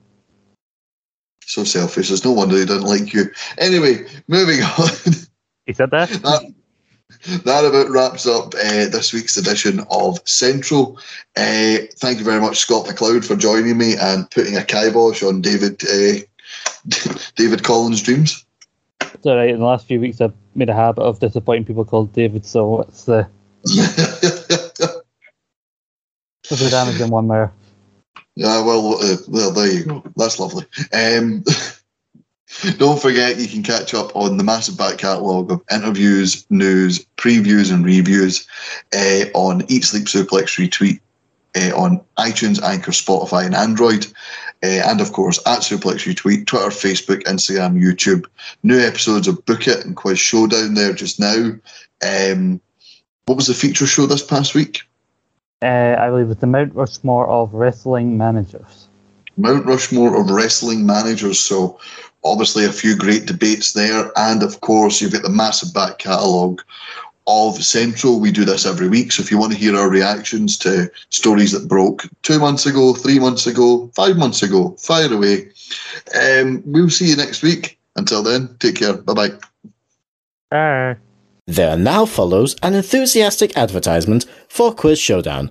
so selfish. There's no wonder he doesn't like you. Anyway, moving on. He said that. that, that about wraps up uh, this week's edition of Central. Uh, thank you very much, Scott McLeod, for joining me and putting a kibosh on David uh, David Collins' dreams. It's all right. In the last few weeks, I've made a habit of disappointing people called David, so it's the. Damage in one there. Yeah, well, uh, well, there you go. That's lovely. Um, don't forget, you can catch up on the massive back catalogue of interviews, news, previews, and reviews uh, on Eat Sleep Suplex Retweet uh, on iTunes, Anchor, Spotify, and Android. Uh, and of course, at Suplex Retweet, Twitter, Facebook, Instagram, YouTube. New episodes of Book It and Quiz Showdown there just now. Um, what was the feature show this past week? Uh, I believe it's the Mount Rushmore of wrestling managers. Mount Rushmore of wrestling managers. So obviously a few great debates there, and of course you've got the massive back catalogue of Central. We do this every week, so if you want to hear our reactions to stories that broke two months ago, three months ago, five months ago, fire away. Um, we'll see you next week. Until then, take care. Bye bye. Bye. There now follows an enthusiastic advertisement for Quiz Showdown.